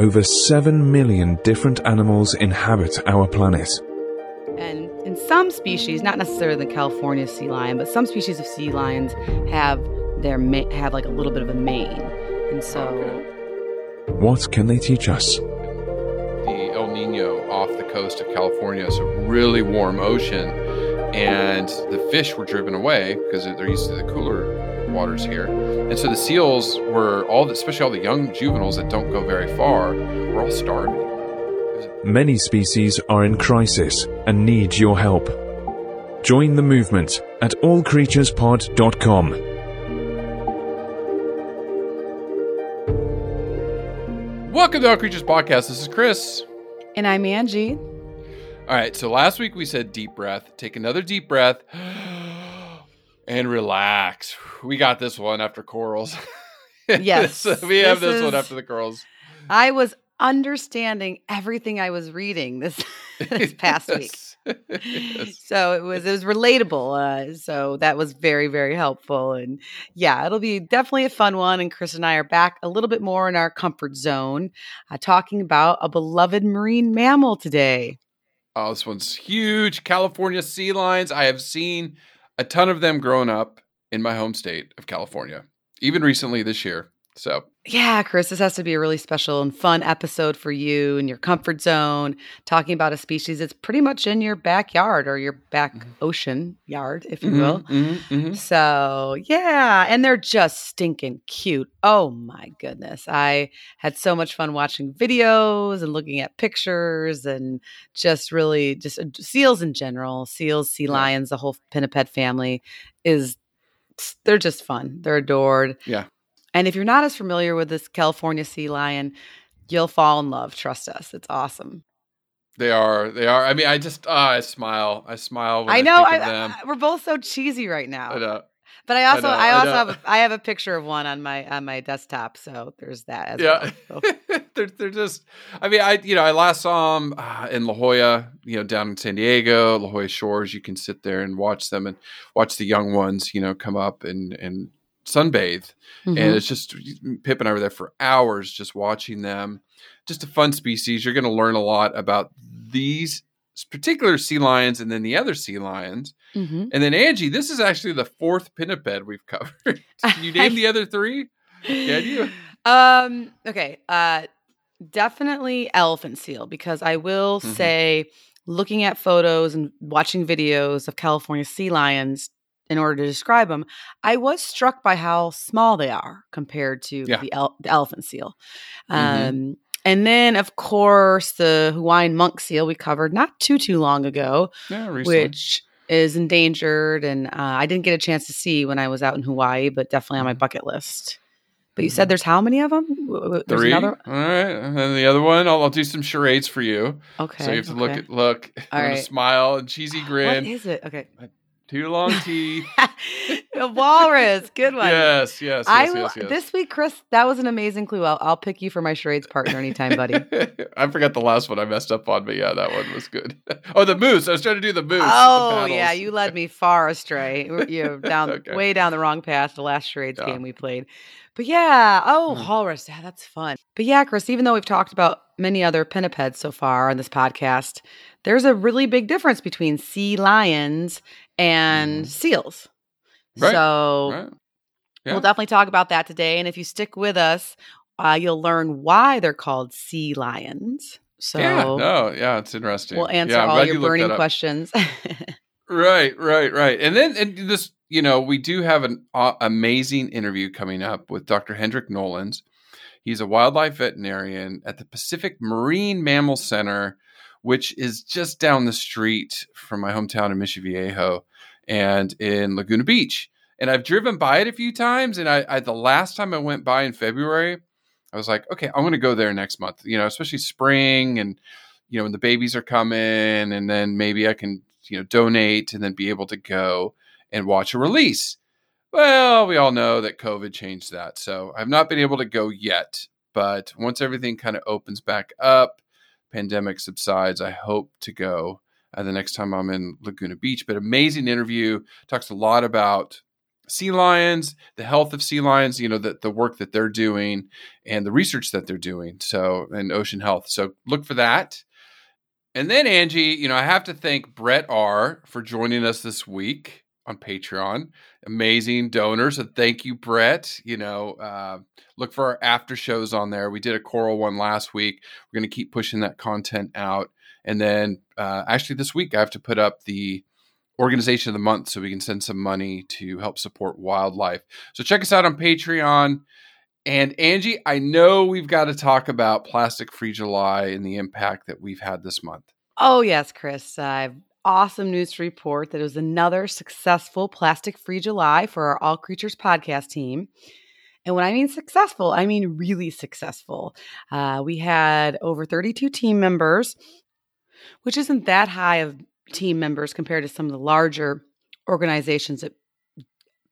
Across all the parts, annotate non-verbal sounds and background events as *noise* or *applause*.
Over 7 million different animals inhabit our planet. And in some species, not necessarily the California sea lion, but some species of sea lions have their ma- have like a little bit of a mane. And so What can they teach us? the El Nino off the coast of California, is a really warm ocean, and the fish were driven away because they're used to the cooler waters here, and so the seals were all, the, especially all the young juveniles that don't go very far, were all starving. Many species are in crisis and need your help. Join the movement at allcreaturespod.com. Welcome to All Creatures Podcast. This is Chris. and I'm Angie. All right, so last week we said deep breath. Take another deep breath and relax. We got this one after corals. *laughs* Yes, we have this this one after the corals. I was understanding everything I was reading this *laughs* this past *laughs* week. Yes. So it was it was relatable. Uh, so that was very very helpful. And yeah, it'll be definitely a fun one. And Chris and I are back a little bit more in our comfort zone, uh, talking about a beloved marine mammal today. Oh, this one's huge. California sea lions. I have seen a ton of them growing up in my home state of California, even recently this year. So, Yeah, Chris, this has to be a really special and fun episode for you in your comfort zone, talking about a species that's pretty much in your backyard or your back ocean yard, if you will. Mhm, mhm. So, yeah, and they're just stinking cute. Oh my goodness. I had so much fun watching videos and looking at pictures and just really just uh, seals in general, seals, sea lions, the whole pinniped family is they're just fun. They're adored. Yeah. And if you're not as familiar with this California sea lion, you'll fall in love. Trust us. It's awesome. they are. They are. I mean, I just, ah, I smile. I smile I, I know. I, them. I- we're both so cheesy right now. I. But I also, I, I also have, a, I have a picture of one on my on my desktop. So there's that. As Yeah. Well. So- *laughs* they're, they're just, I mean, I, you know, I last saw them uh, in La Jolla, you know, down in San Diego, La Jolla Shores. You can sit there and watch them and watch the young ones, you know, come up and, and sunbathe. Mhm. and it's just Pip and I were there for hours just watching them. Just a fun species. You're going to learn a lot about these particular sea lions and then the other sea lions. Mhm. And then Angie, this is actually the fourth pinniped we've covered. *laughs* Can you name *laughs* the other three? Can you? Um. Okay. Uh. Definitely elephant seal because I will Mhm. say, looking at photos and watching videos of California sea lions in order to describe them, I was struck by how small they are compared to Yeah. the, el- the elephant seal. Mhm. Um. And then, of course, the Hawaiian monk seal we covered not too too long ago, Yeah, which is endangered, and uh, I didn't get a chance to see when I was out in Hawaii, but definitely on my bucket list. But you said there's how many of them? There's Mm-hmm. Three. another. All right. And then the other one, I'll, I'll do some charades for you. Okay. so you have to look okay. at look, All *laughs* right. smile and cheesy grin. is it? Okay. Too long *laughs* a walrus. Good one. yes, yes, yes, I yes, will, yes. this week, Chris. That was an amazing clue. I'll, I'll pick you for my charades partner anytime, buddy. *laughs* I forgot the last one I messed up on, but yeah, that one was good. *laughs* oh, the moose. I was trying to do the moose. the oh yeah, you led me far astray. You're down Okay. way down the wrong path. The last charades Yeah. game we played, but yeah. Oh, Hmm. walrus. Yeah, that's fun. But yeah, Chris. Even though we've talked about many other pinnipeds so far on this podcast, there's a really big difference between sea lions and Mhm. seals. Right, So Right. Yeah. we'll definitely talk about that today. And if you stick with us, uh, you'll learn why they're called sea lions. So yeah, no, yeah, it's interesting. we'll answer yeah, all your you burning questions. *laughs* Right, right, right. And then and this, you know, we do have an uh, amazing interview coming up with Dr. Hendrik Nollens. He's a wildlife veterinarian at the Pacific Marine Mammal Center, which is just down the street from my hometown in Mission Viejo and in Laguna Beach. And I've driven by it a few times. And I, I the last time I went by in February, I was like, okay, I'm going to go there next month. You know, especially spring and you know when the babies are coming, and then maybe I can you know donate and then be able to go and watch a release. Well, we all know that COVID changed that. So I've not been able to go yet. But once everything kind of opens back up, pandemic subsides, I hope to go uh, the next time I'm in Laguna Beach. But amazing interview. Talks a lot about sea lions, the health of sea lions, you know, the, the work that they're doing and the research that they're doing. So, and ocean health. So look for that. And then, Angie, you know, I have to thank Brett R for joining us this week on Patreon. Amazing donor. So thank you, Brett. You know, uh, look for our after shows on there. We did a coral one last week. We're going to keep pushing that content out. And then, uh, actually, this week I have to put up the organization of the month so we can send some money to help support wildlife. So check us out on Patreon. And Angie, I know we've got to talk about Plastic Free July and the impact that we've had this month. oh, yes, Chris. Uh, awesome news to report that it was another successful plastic free July for our All Creatures podcast team. And when I mean successful, I mean really successful. Uh, we had over 32 team members, which isn't that high of team members compared to some of the larger organizations that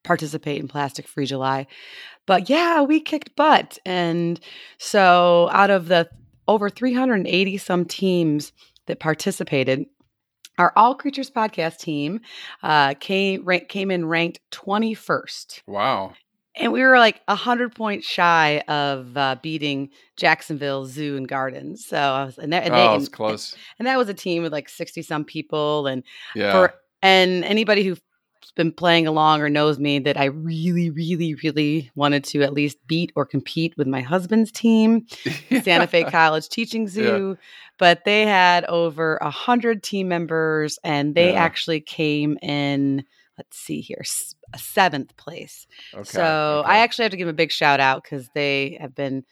participate in Plastic Free July. But yeah, we kicked butt. And so out of the over 380 some teams that participated, our All Creatures podcast team uh, came rank, came in ranked 21st. Wow. And we were like 100 points shy of uh, beating Jacksonville Zoo and Gardens. So I was, and, that, and, they- Oh, and- it's close. and that was a team with like 60 some people. And Yeah. for and anybody who's been playing along or knows me that I really, really, really wanted to at least beat or compete with my husband's team, *laughs* Santa Fe College Teaching Zoo. But they had over a hundred team members, and they Yeah. actually came in. Let's see here, seventh place. Okay, So okay. I actually have to give them a big shout out because they have been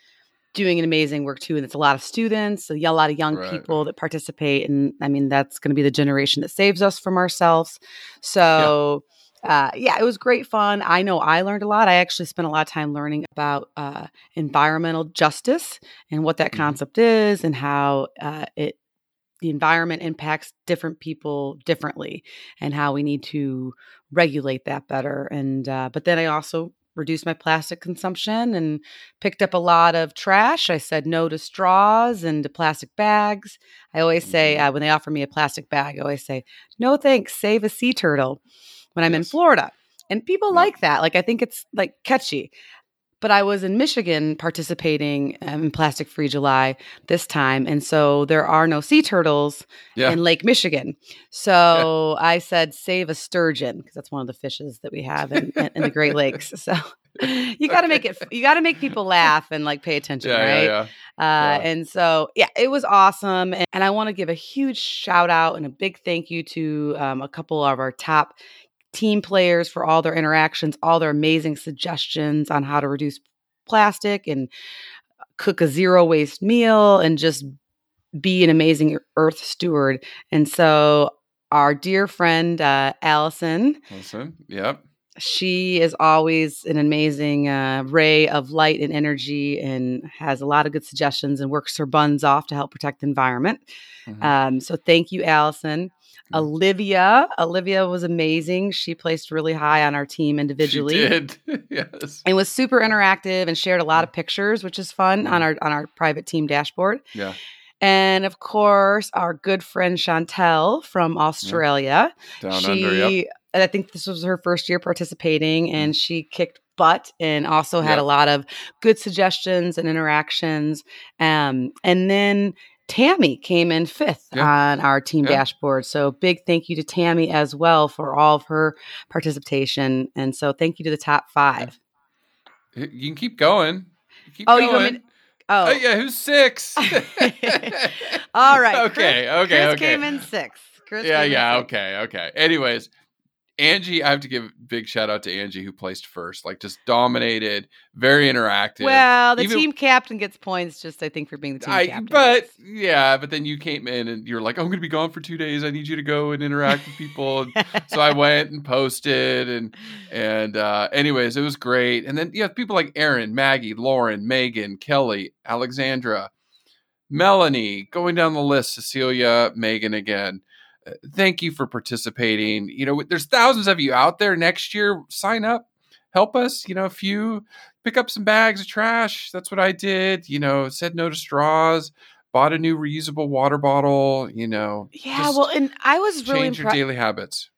doing an amazing work too. And it's a lot of students, a lot of young Right. people that participate. And I mean, that's going to be the generation that saves us from ourselves. So, uh, yeah, it was great fun. I know I learned a lot. I actually spent a lot of time learning about uh, environmental justice and what that Mhm. concept is and how uh, it the environment impacts different people differently and how we need to regulate that better and uh, but then i also reduced my plastic consumption and picked up a lot of trash. I said no to straws and to plastic bags. I always say uh, when they offer me a plastic bag i always say no thanks save a sea turtle when i'm in florida and people like that like i think it's like catchy but I was in Michigan participating um, in Plastic Free July this time. And so there are no sea turtles Yeah. in Lake Michigan. So *laughs* I said, save a sturgeon, because that's one of the fishes that we have in, in, the Great Lakes. So *laughs* you got to make it, you got to make people laugh and like pay attention, yeah, right? yeah, Uh, Yeah. And so, yeah, it was awesome. And, and I want to give a huge shout out and a big thank you to um, a couple of our top team players for all their interactions, all their amazing suggestions on how to reduce plastic and cook a zero waste meal and just be an amazing earth steward. And so, our dear friend uh, Allison yeah. Yep. she is always an amazing uh, ray of light and energy and has a lot of good suggestions and works her buns off to help protect the environment. Mhm. Um, so thank you, Allison. Mm. Olivia. Olivia was amazing. She placed really high on our team individually. She did. *laughs* yes. and was super interactive and shared a lot of pictures, which is fun on our on our private team dashboard. Yeah. And of course, our good friend Chantel from Australia. Down she, under. Yep. and I think this was her first year participating, and she kicked butt and also had Yep. a lot of good suggestions and interactions. Um, and then Tammy came in fifth Yeah. on our team Yeah. dashboard. So big thank you to Tammy as well for all of her participation. And so thank you to the top five. You can keep going. Keep Oh, going. you want me to- Oh, Oh, yeah. Who's six? *laughs* all right. *laughs* Okay. Chris- okay. Chris okay. came in sixth. Chris yeah. Yeah. Okay. Okay. Anyways, Angie, I have to give a big shout out to Angie who placed first. Like, just dominated, very interactive. Well, the Even- team captain gets points just, I think, for being the team I, captain. but yeah, but then you came in and you're like, I'm going to be gone for two days. I need you to go and interact with people. So I went and posted and and uh, anyways, it was great. And then you have people like Aaron, Maggie, Lauren, Megan, Kelly, Alexandra, Melanie, going down the list, Cecilia, Megan again. Thank you for participating. You know, there's thousands of you out there. Next year, sign up, help us. You know, if you pick up some bags of trash, that's what I did. You know, said no to straws, bought a new reusable water bottle. You know, yeah, well, and I was really change your daily habits.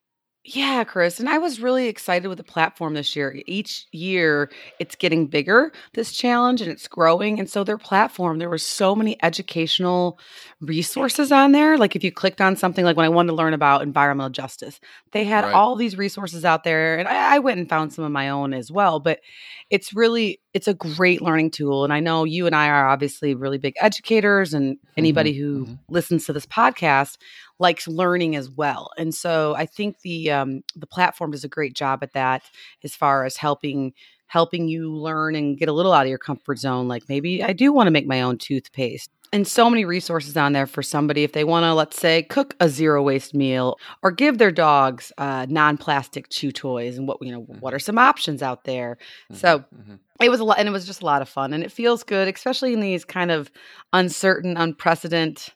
Yeah, Chris. And I was really excited with the platform this year. Each year it's getting bigger, this challenge, and it's growing. And so their platform, there were so many educational resources on there. Like if you clicked on something like when I wanted to learn about environmental justice, they had Right. all these resources out there. And I, I went and found some of my own as well. But it's really it's a great learning tool. And I know you and I are obviously really big educators, and anybody who mhm. listens to this podcast likes learning as well. And so I think the um, the platform does a great job at that as far as helping helping you learn and get a little out of your comfort zone. Like maybe I do want to make my own toothpaste. And so many resources on there for somebody if they want to, let's say, cook a zero waste meal or give their dogs uh, non plastic chew toys. And what you know, what are some options out there? So Mhm. it was a lot and it was just a lot of fun and it feels good especially in these kind of uncertain unprecedented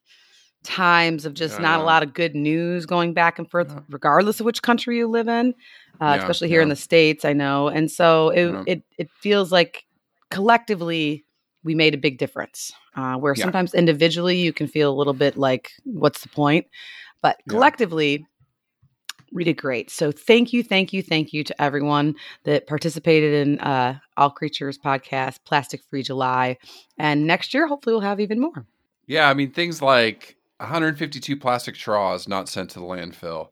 times of just not a lot of good news going back and forth Yeah. regardless of which country you live in uh, Yeah, especially here in the states i know and so it, Yeah. it it feels like collectively we made a big difference uh, where Yeah. sometimes individually you can feel a little bit like what's the point but Yeah. collectively we did great so thank you thank you thank you to everyone that participated in uh, all creatures podcast plastic free july and next year hopefully we'll have even more Yeah, I mean things like 152 plastic straws not sent to the landfill,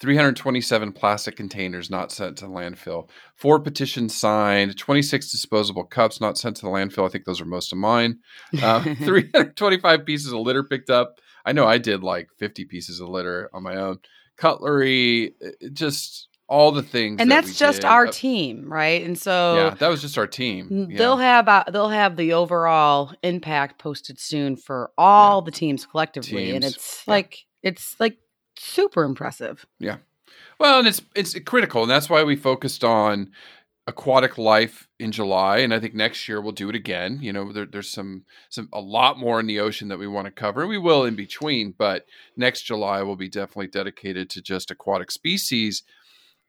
327 plastic containers not sent to the landfill, four petitions signed, 26 disposable cups not sent to the landfill. I think those are most of mine. *laughs* Uh, 325 pieces of litter picked up. I know I did like 50 pieces of litter on my own. Cutlery, uh, just all the things. and that that's just did. our Uh, team right and so Yeah, that was just our team. Yeah. They'll have uh, they'll have the overall impact posted soon for all the teams collectively, and it's yeah. like it's like super impressive. Yeah. Well, and it's it's critical, and that's why we focused on aquatic life in July, and I think next year we'll do it again. You know, there, there's some some a lot more in the ocean that we want to cover. We will in between, but next July will be definitely dedicated to just aquatic species.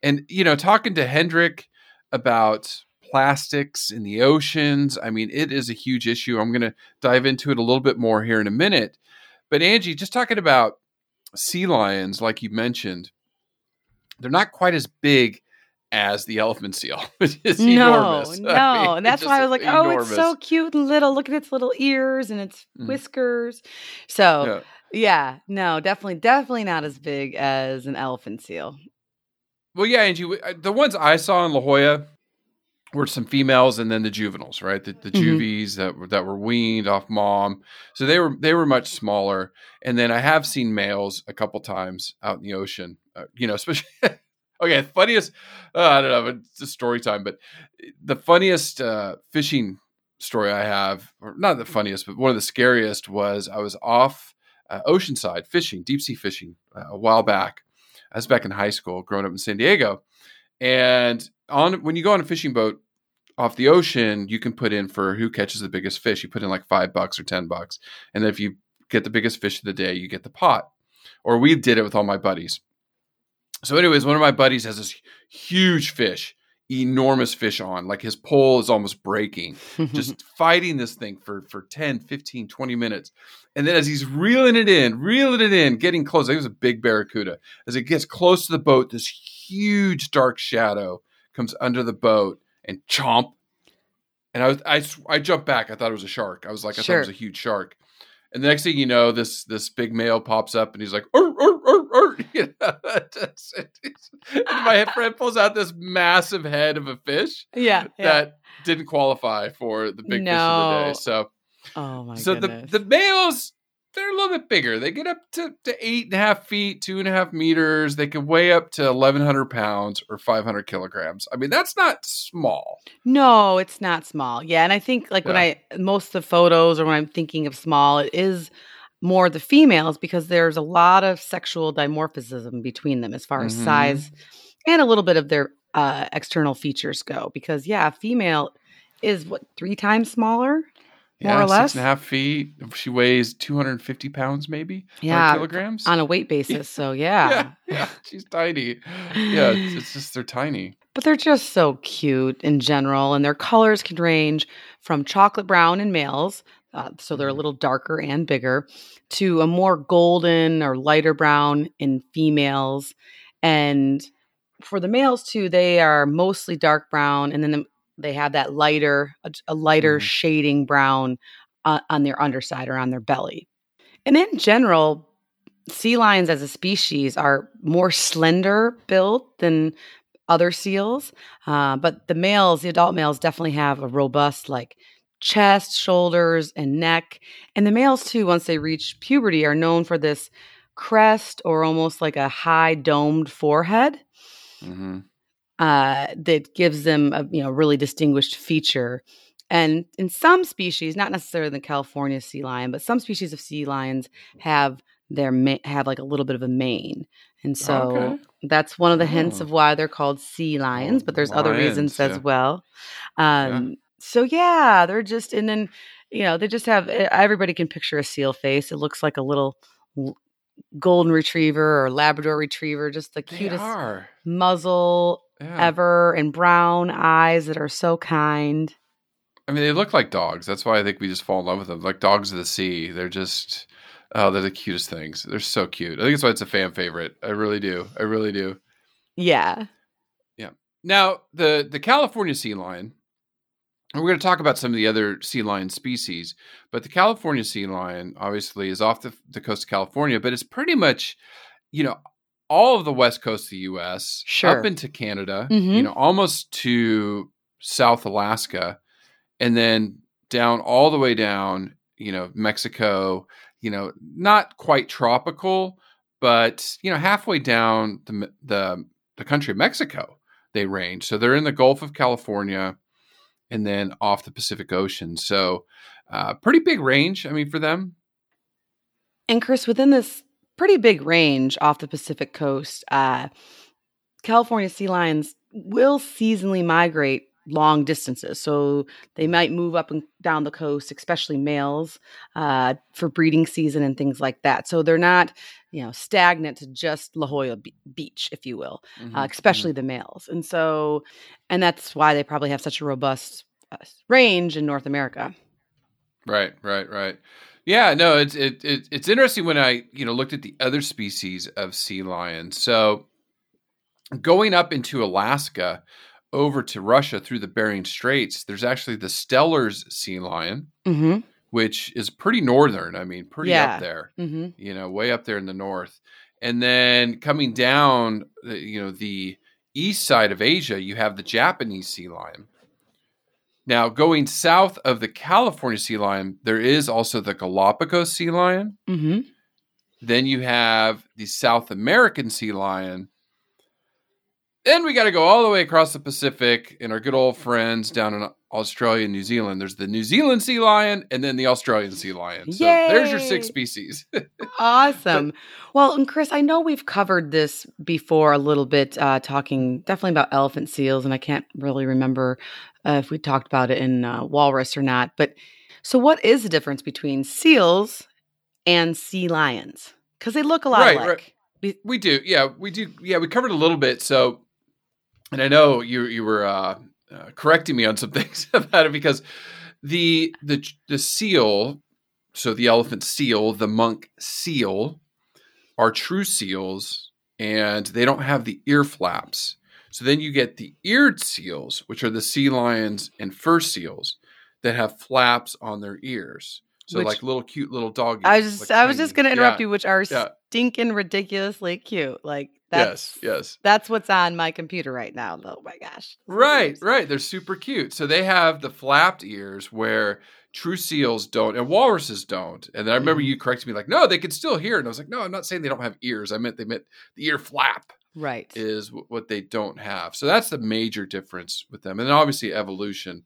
And you know, talking to Hendrik about plastics in the oceans, I mean, it is a huge issue. I'm going to dive into it a little bit more here in a minute. But Angie, just talking about sea lions, like you mentioned, they're not quite as big as the elephant seal, *laughs* which is no, enormous. no, I mean, and that's why I was like, oh, it's so cute and little. Look at its little ears and its Mhm. whiskers. So Yeah. yeah, no, definitely, definitely not as big as an elephant seal. Well, yeah, Angie, uh, the ones I saw in La Jolla were some females and then the juveniles, right? The, the Mhm. juvies that were that were weaned off mom, so they were they were much smaller. And then I have seen males a couple times out in the ocean. Uh, you know, *laughs* especially. okay, funniest. Uh, I don't know. It's a story time, but the funniest uh, fishing story I have, or not the funniest, but one of the scariest was I was off uh, Oceanside fishing, deep sea fishing, uh, a while back. I was back in high school, growing up in San Diego, And on when you go on a fishing boat off the ocean, you can put in for who catches the biggest fish. You put in like five bucks or ten bucks, and if you get the biggest fish of the day, you get the pot. Or we did it with all my buddies. So, anyways, one of my buddies has this huge fish, enormous fish on, like his pole is almost breaking, *laughs* just fighting this thing for for 10, 15, 20 minutes. And then as he's reeling it in, reeling it in, getting close, I think it was a big barracuda. As it gets close to the boat, this huge dark shadow comes under the boat and chomp. And I was I I jumped back. I thought it was a shark. I was like, I thought it was a huge shark. And the next thing you know, this this big male pops up and he's like, "Arr, arr, arr, arr." You know, and my friend pulls out this massive head of a fish Yeah. yeah. that didn't qualify for the big fish of the day. So oh my so goodness. the the males they're a little bit bigger. They get up to, to eight and a half feet, two and a half meters. They can weigh up to eleven hundred pounds or five hundred kilograms. I mean, that's not small. No, it's not small. Yeah, and I think like when I most of the photos or when I'm thinking of small, it is more the females because there's a lot of sexual dimorphism between them as far as Mhm. size and a little bit of their uh, external features go. Because yeah, a female is what three times smaller, more yeah, or less, six and a half feet. She weighs two hundred and fifty pounds, maybe. Yeah, kilograms. on a weight *laughs* basis. So yeah. yeah, yeah, she's tiny. Yeah, it's, it's just they're tiny. But they're just so cute in general, and their colors can range from chocolate brown in males, uh, so they're a little darker and bigger, to a more golden or lighter brown in females. And for the males, too, they are mostly dark brown, and then the, they have that lighter, a, a lighter Mhm. shading brown uh, on their underside or on their belly. And in general, sea lions as a species are more slender built than other seals. Uh, but the males, the adult males, definitely have a robust, like chest, shoulders, and neck. And the males, too, once they reach puberty, are known for this crest or almost like a high domed forehead hmm uh, that gives them a you know really distinguished feature. And in some species, not necessarily the California sea lion, but some species of sea lions have their ma- have like a little bit of a mane, and so Okay. that's one of the hints Oh. of why they're called sea lions. But there's other reasons lions, as well. Um, So yeah, they're just and then you know they just have e- everybody can picture a seal face. It looks like a little golden retriever or Labrador retriever, just the cutest muzzle Yeah. ever and brown eyes that are so kind. I mean, they look like dogs. That's why I think we just fall in love with them. Like dogs of the sea. They're just, oh, they're the cutest things. They're so cute. I think that's why it's a fan favorite. I really do. I really do. Yeah. Yeah. Now, the the California sea lion. And We're going to talk about some of the other sea lion species, but the California sea lion obviously is off the, the coast of California, but it's pretty much, you know, all of the west coast of the U.S. Sure. up into Canada, Mhm. you know, almost to South Alaska, and then down all the way down, you know, Mexico. You know, not quite tropical, but you know, halfway down the the the country of Mexico they range. So they're in the Gulf of California and then off the Pacific Ocean. So uh, pretty big range. I mean, for them. And Chris, within this pretty big range off the Pacific coast, uh, California sea lions will seasonally migrate long distances. So they might move up and down the coast, especially males, uh, for breeding season and things like that. So they're not, you know, stagnant to just La Jolla Be- Beach, if you will, Mm-hmm. uh, especially the males. And so, and that's why they probably have such a robust uh, range in North America. Right, right, right. Yeah, no, it's it, it it's interesting when I you know looked at the other species of sea lions. So going up into Alaska, over to Russia through the Bering Straits, there's actually the Steller's sea lion, Mm-hmm. which is pretty northern. I mean, pretty Yeah. up there. Mm-hmm. you know, way up there in the north. And then coming down, you know, the east side of Asia, you have the Japanese sea lion. Now, going south of the California sea lion, there is also the Galapagos sea lion. Mm-hmm. Then you have the South American sea lion. Then we got to go all the way across the Pacific and our good old friends down in Australia, and New Zealand. There's the New Zealand sea lion and then the Australian sea lion. So there's your six species. *laughs* Awesome. well, and Chris, I know we've covered this before a little bit, uh, talking definitely about elephant seals, and I can't really remember uh, if we talked about it in uh, walrus or not. But so, what is the difference between seals and sea lions? Because they look a lot Right, alike. right. We do. Yeah, we do. Yeah, we covered a little bit. So, and I know you you were uh, uh, correcting me on some *laughs* things about it because the the the seal, so the elephant seal, the monk seal, are true seals, and they don't have the ear flaps. So then you get the eared seals, which are the sea lions and fur seals that have flaps on their ears. So Which- like little cute little doggies. I was just, like I was just going to interrupt yeah, you, which are yeah. Stinking ridiculously cute. Like that's Yes, yes. that's what's on my computer right now. Oh my gosh! Right, right. They're super cute. So they have the flapped ears where true seals don't and walruses don't. And then I remember Mhm. you corrected me like, no, they can still hear. And I was like, no, I'm not saying they don't have ears. I meant they meant the ear flap Right. is w- what they don't have. So that's the major difference with them. And then obviously evolution.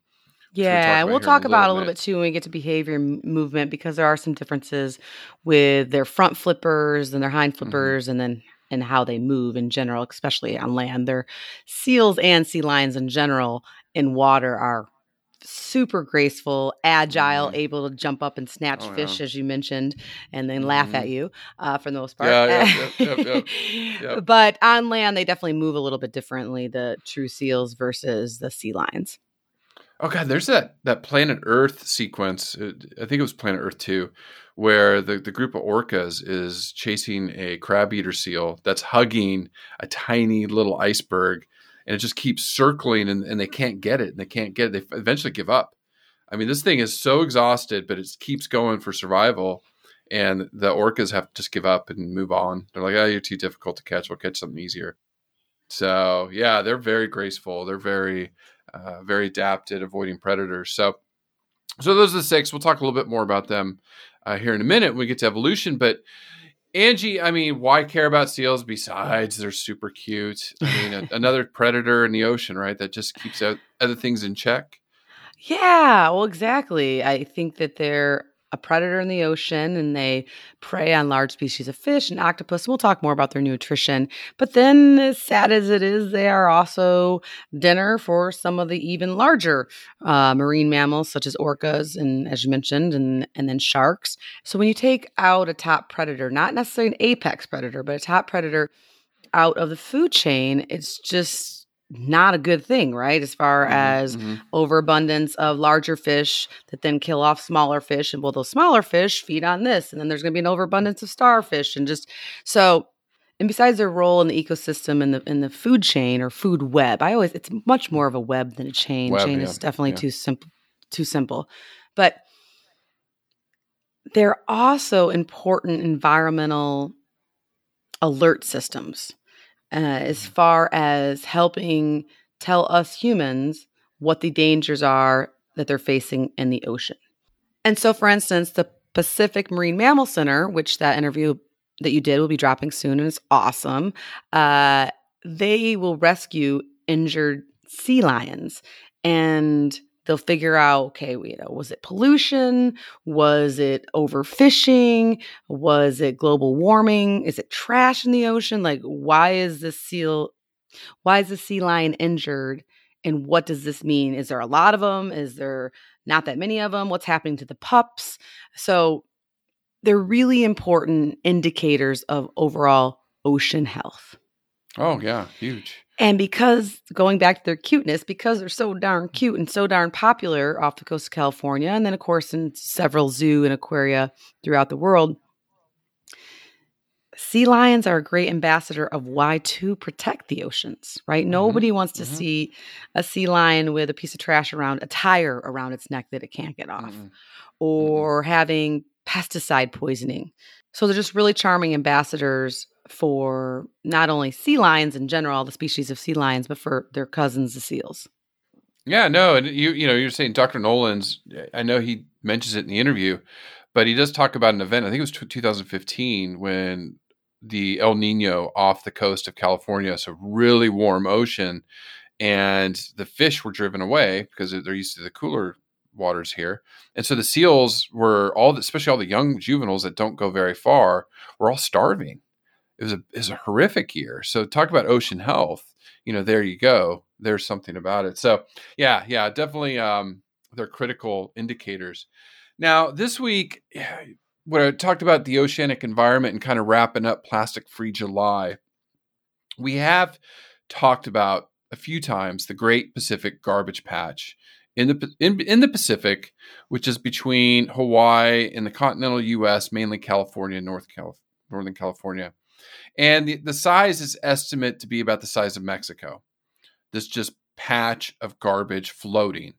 Yeah, we'll here in a talk about a little bit. bit too when we get to behavior movement because there are some differences with their front flippers and their hind Mm-hmm. flippers, and then and how they move in general, especially on land. Their seals and sea lions in general in water are super graceful, agile, Mhm. able to jump up and snatch Oh, fish, yeah. as you mentioned, and then laugh Mhm. at you uh, for the most part. Yeah, yeah, yep, yep, yep. *laughs* But on land, they definitely move a little bit differently. The true seals versus the sea lions. Oh god, there's that that Planet Earth sequence. uh, I think it was Planet Earth two, where the the group of orcas is chasing a crab eater seal that's hugging a tiny little iceberg, and it just keeps circling, and, and they can't get it, and they can't get it. They eventually give up. I mean, this thing is so exhausted, but it keeps going for survival. And the orcas have to just give up and move on. They're like, "Oh, you're too difficult to catch. We'll catch something easier." So yeah, they're very graceful. They're very, uh, very adapted, avoiding predators. So, so those are the six. We'll talk a little bit more about them uh, here in a minute when we get to evolution. But Angie, I mean, why care about seals besides they're super cute? I mean, a, *laughs* another predator in the ocean, right? That just keeps out other things in check. Yeah, well, exactly. I think that they're a predator in the ocean and they prey on large species of fish and octopus. We'll talk more about their nutrition. But then, as sad as it is, they are also dinner for some of the even larger uh, marine mammals, such as orcas and, as you mentioned, and, and then sharks. So, when you take out a top predator, not necessarily an apex predator, but a top predator out of the food chain, it's just not a good thing, right? As far as Mhm. overabundance of larger fish that then kill off smaller fish. And well, those smaller fish feed on this. And then there's going to be an overabundance of starfish. And just so, and besides their role in the ecosystem in the in the food chain or food web, I always it's much more of a web than a chain. Web, chain yeah, is definitely yeah. too simple too simple. But they're also important environmental alert systems uh, as far as helping tell us humans what the dangers are that they're facing in the ocean. And so, for instance, the Pacific Marine Mammal Center, which that interview that you did will be dropping soon and it's awesome, uh, they will rescue injured sea lions and they'll figure out okay you know was it pollution? Was it overfishing? Was it global warming? Is it trash in the ocean? Like why is this seal why is the sea lion injured? And what does this mean? Is there a lot of them is there not that many of them what's happening to the pups? So they're really important indicators of overall ocean health. Oh yeah, huge. And because going back to their cuteness, because they're so darn cute and so darn popular off the coast of California, and then of course in several zoo and aquaria throughout the world, sea lions are a great ambassador of why to protect the oceans, right? Mm-hmm. Nobody wants to mhm. see a sea lion with a piece of trash around a tire around its neck that it can't get off Mm-mm. or having pesticide poisoning. So they're just really charming ambassadors for not only sea lions in general, the species of sea lions, but for their cousins, the seals. Yeah, no, and you you know you're saying Dr. Nollens. I know he mentions it in the interview, but he does talk about an event. I think it was t- 2015 when the El Nino off the coast of California, so really warm ocean, and the fish were driven away because they're used to the cooler waters here. And so the seals were all, especially all the young juveniles that don't go very far, were all starving. It was a it was a horrific year. So talk about ocean health. You know, there you go. There's something about it. So yeah, yeah, definitely. Um, they're critical indicators. Now this week, *sighs* when I talked about the oceanic environment and kind of wrapping up Plastic Free July, we have talked about a few times the Great Pacific Garbage Patch in the in, in the Pacific, which is between Hawaii and the continental U.S., mainly California, North Cal- Northern California, and the, the size is estimate to be about the size of Mexico. This just patch of garbage floating.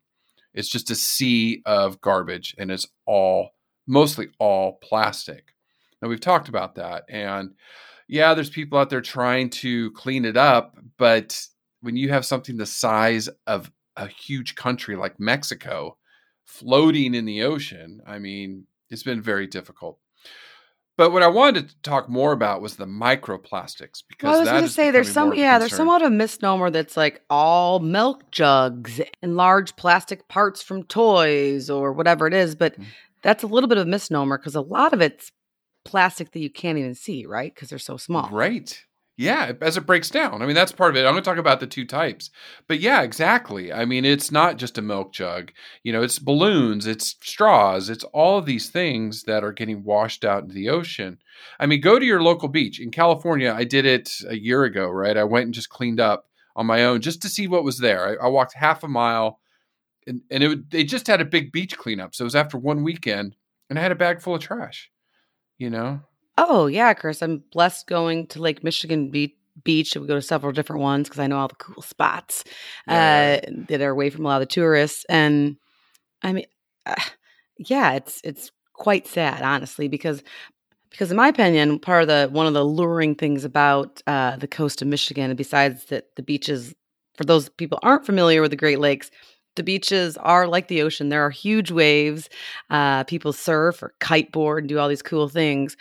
It's just a sea of garbage, and it's all mostly all plastic. Now we've talked about that, and yeah, there's people out there trying to clean it up, but when you have something the size of a huge country like Mexico floating in the ocean, I mean, it's been very difficult. But what I wanted to talk more about was the microplastics because well, I was going to say there's some yeah there's somewhat of a misnomer that's like all milk jugs and large plastic parts from toys or whatever it is, but mm. that's a little bit of a misnomer because a lot of it's plastic that you can't even see, right? Because they're so small. Right. Yeah, as it breaks down. I mean, that's part of it. I'm going to talk about the two types. But yeah, exactly. I mean, it's not just a milk jug. You know, it's balloons, it's straws, it's all of these things that are getting washed out into the ocean. I mean, go to your local beach. In California, I did it a year ago, right? I went and just cleaned up on my own just to see what was there. I, I walked half a mile and, and it, they just had a big beach cleanup. So it was after one weekend and I had a bag full of trash, you know? Oh, yeah, Chris. I'm blessed going to Lake Michigan Beach. Beach. We go to several different ones because I know all the cool spots uh, that are away from a lot of the tourists. And I mean, uh, yeah, it's it's quite sad, honestly, because because in my opinion, part of the one of the luring things about uh, the coast of Michigan, besides that the beaches, for those people aren't familiar with the Great Lakes, the beaches are like the ocean. There are huge waves. Uh, people surf or kiteboard and do all these cool things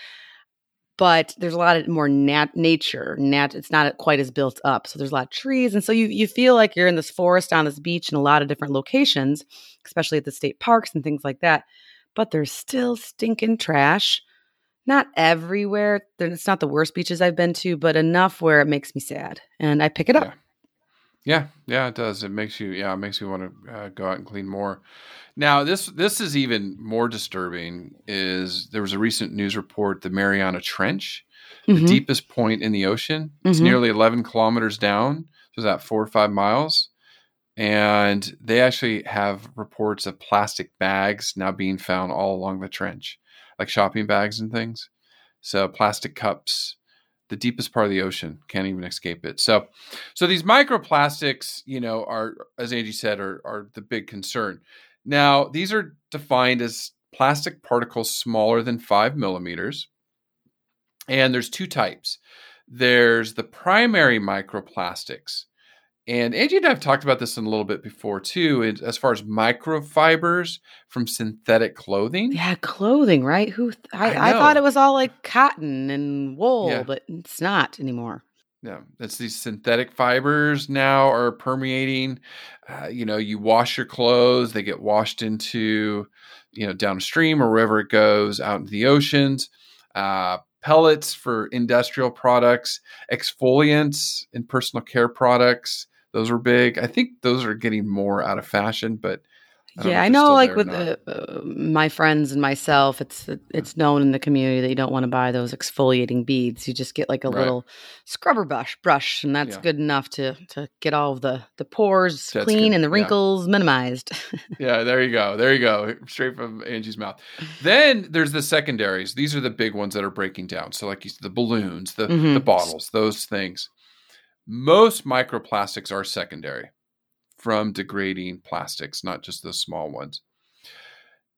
but there's a lot of more nat- nature. Nat- it's not quite as built up, so there's a lot of trees, and so you you feel like you're in this forest on this beach in a lot of different locations, especially at the state parks and things like that. But there's still stinking trash. Not everywhere. It's not the worst beaches I've been to, but enough where it makes me sad, and I pick it up. Yeah. Yeah, yeah, it does. It makes you, yeah, it makes you want to uh, go out and clean more. Now, this this is even more disturbing. Is there was a recent news report the Mariana Trench, mm-hmm. the deepest point in the ocean. It's mm-hmm. nearly 11 kilometers down. So that four or five miles? And they actually have reports of plastic bags now being found all along the trench, like shopping bags and things. So plastic cups, the deepest part of the ocean can't even escape it so so these microplastics you know are as angie said are, are the big concern now, these are defined as plastic particles smaller than five millimeters. And there's two types there's the primary microplastics. And Angie and I have talked about this in a little bit before too, as far as microfibers from synthetic clothing. Yeah, clothing, right? Who I, I, I thought it was all like cotton and wool, yeah. but it's not anymore. Yeah, it's these synthetic fibers now are permeating. Uh, you know, you wash your clothes, they get washed into, you know, downstream or wherever it goes out into the oceans. Uh, pellets for industrial products, exfoliants in personal care products. Those were big. I think those are getting more out of fashion, but I yeah, I know. Like with the, uh, my friends and myself, it's it's known in the community that you don't want to buy those exfoliating beads. You just get like a right. little scrubber brush, brush, and that's yeah. good enough to to get all of the the pores that's clean good. and the wrinkles yeah. minimized. *laughs* yeah, there you go. There you go. Straight from Angie's mouth. Then there's the secondaries. These are the big ones that are breaking down. So like you said, the balloons, the mm-hmm. the bottles, those things. Most microplastics are secondary from degrading plastics, not just the small ones.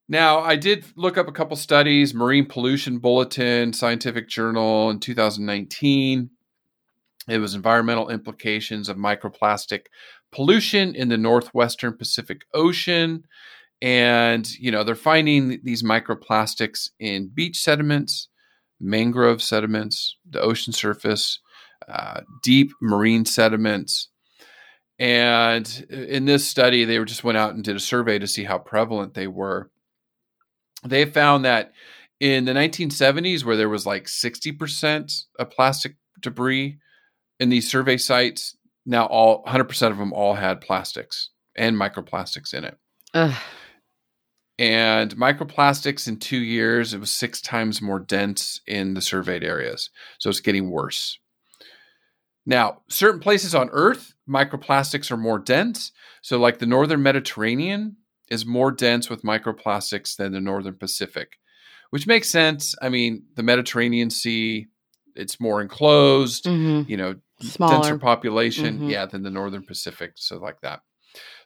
Now, I did look up a couple studies, Marine Pollution Bulletin, Scientific Journal in 2019. It was environmental implications of microplastic pollution in the northwestern Pacific Ocean. And, you know, they're finding these microplastics in beach sediments, mangrove sediments, the ocean surface, uh, deep marine sediments, And in this study, they just went out and did a survey to see how prevalent they were. They found that in the 1970s, where there was like 60% of plastic debris in these survey sites, now all 100% of them all had plastics and microplastics in it. Ugh. And microplastics in two years, it was six times more dense in the surveyed areas. So it's getting worse. Now, certain places on Earth, microplastics are more dense. So, like the northern Mediterranean is more dense with microplastics than the northern Pacific, which makes sense. I mean, the Mediterranean Sea, it's more enclosed, mm-hmm. you know, Smaller. denser population, mm-hmm. yeah, than the northern Pacific. So, like that.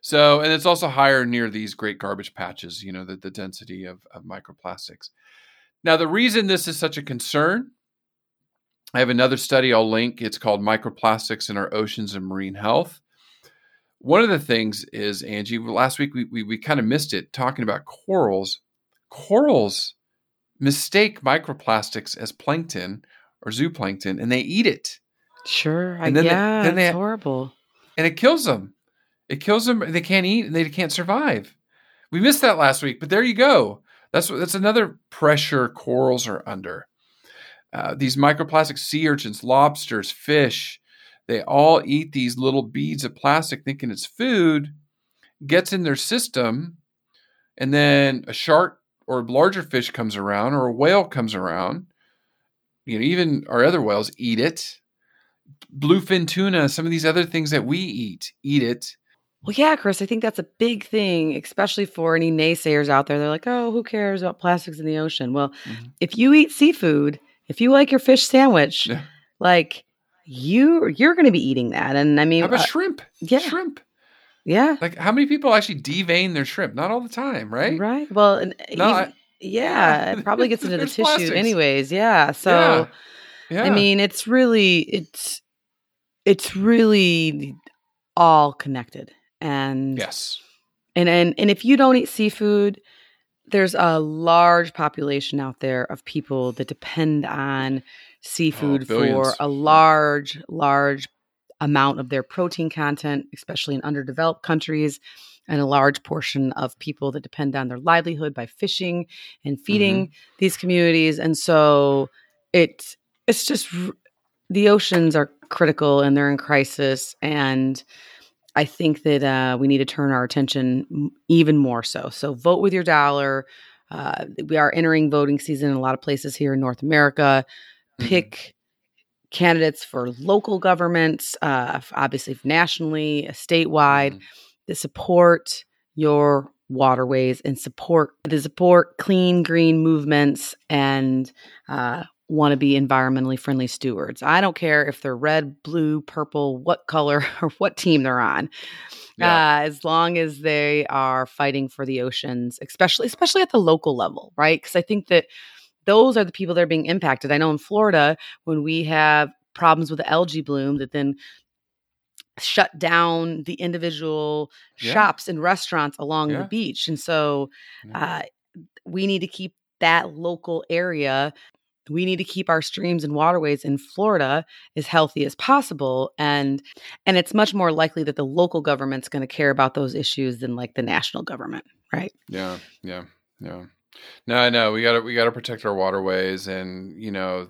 So, and it's also higher near these great garbage patches, you know, the, the density of, of microplastics. Now, the reason this is such a concern, I have another study I'll link. It's called Microplastics in Our Oceans and Marine Health. One of the things is, Angie, last week we, we, we kind of missed it talking about corals. Corals mistake microplastics as plankton or zooplankton and they eat it. Sure. And then yeah, they, then they, horrible. And it kills them. It kills them. They can't eat and they can't survive. We missed that last week, but there you go. That's what that's another pressure corals are under. Uh, these microplastic sea urchins, lobsters, fish, they all eat these little beads of plastic thinking it's food, gets in their system, and then a shark or a larger fish comes around or a whale comes around. You know, even our other whales eat it. Bluefin tuna, some of these other things that we eat, eat it. Well, yeah, Chris, I think that's a big thing, especially for any naysayers out there. They're like, oh, who cares about plastics in the ocean? Well, mm-hmm. if you eat seafood, if you like your fish sandwich, yeah. like you you're going to be eating that. And I mean, how about uh, shrimp? Yeah, shrimp. Yeah. Like how many people actually devein their shrimp? Not all the time, right? Right. Well, and no, even, I, yeah, it probably gets into the tissue plastics. anyways. Yeah. So, yeah. yeah. I mean, it's really it's it's really all connected. And yes. And and and if you don't eat seafood, there's a large population out there of people that depend on oh, seafood oh, for a large large amount of their protein content, especially in underdeveloped countries, and a large portion of people that depend on their livelihood by fishing and feeding mm-hmm. these communities. And so it's it's just the oceans are critical and they're in crisis and I think that uh, we need to turn our attention even more so. So vote with your dollar. Uh, we are entering voting season in a lot of places here in North America. Mm-hmm. Pick mm-hmm. candidates for local governments, uh, obviously nationally, statewide, mm-hmm. that support your waterways and support the support clean green movements and uh, want to be environmentally friendly stewards. I don't care if they're red, blue, purple, what color *laughs* or what team they're on. Yeah. Uh, as long as they are fighting for the oceans, especially especially at the local level, right? Because I think that those are the people that are being impacted. I know in Florida when we have problems with the algae bloom that then shut down the individual yeah. shops and restaurants along yeah. the beach, and so uh, we need to keep that local area we need to keep our streams and waterways in Florida as healthy as possible and and it's much more likely that the local government's going to care about those issues than like the national government, right? Yeah, yeah, yeah. No, I know we got to we got to protect our waterways and you know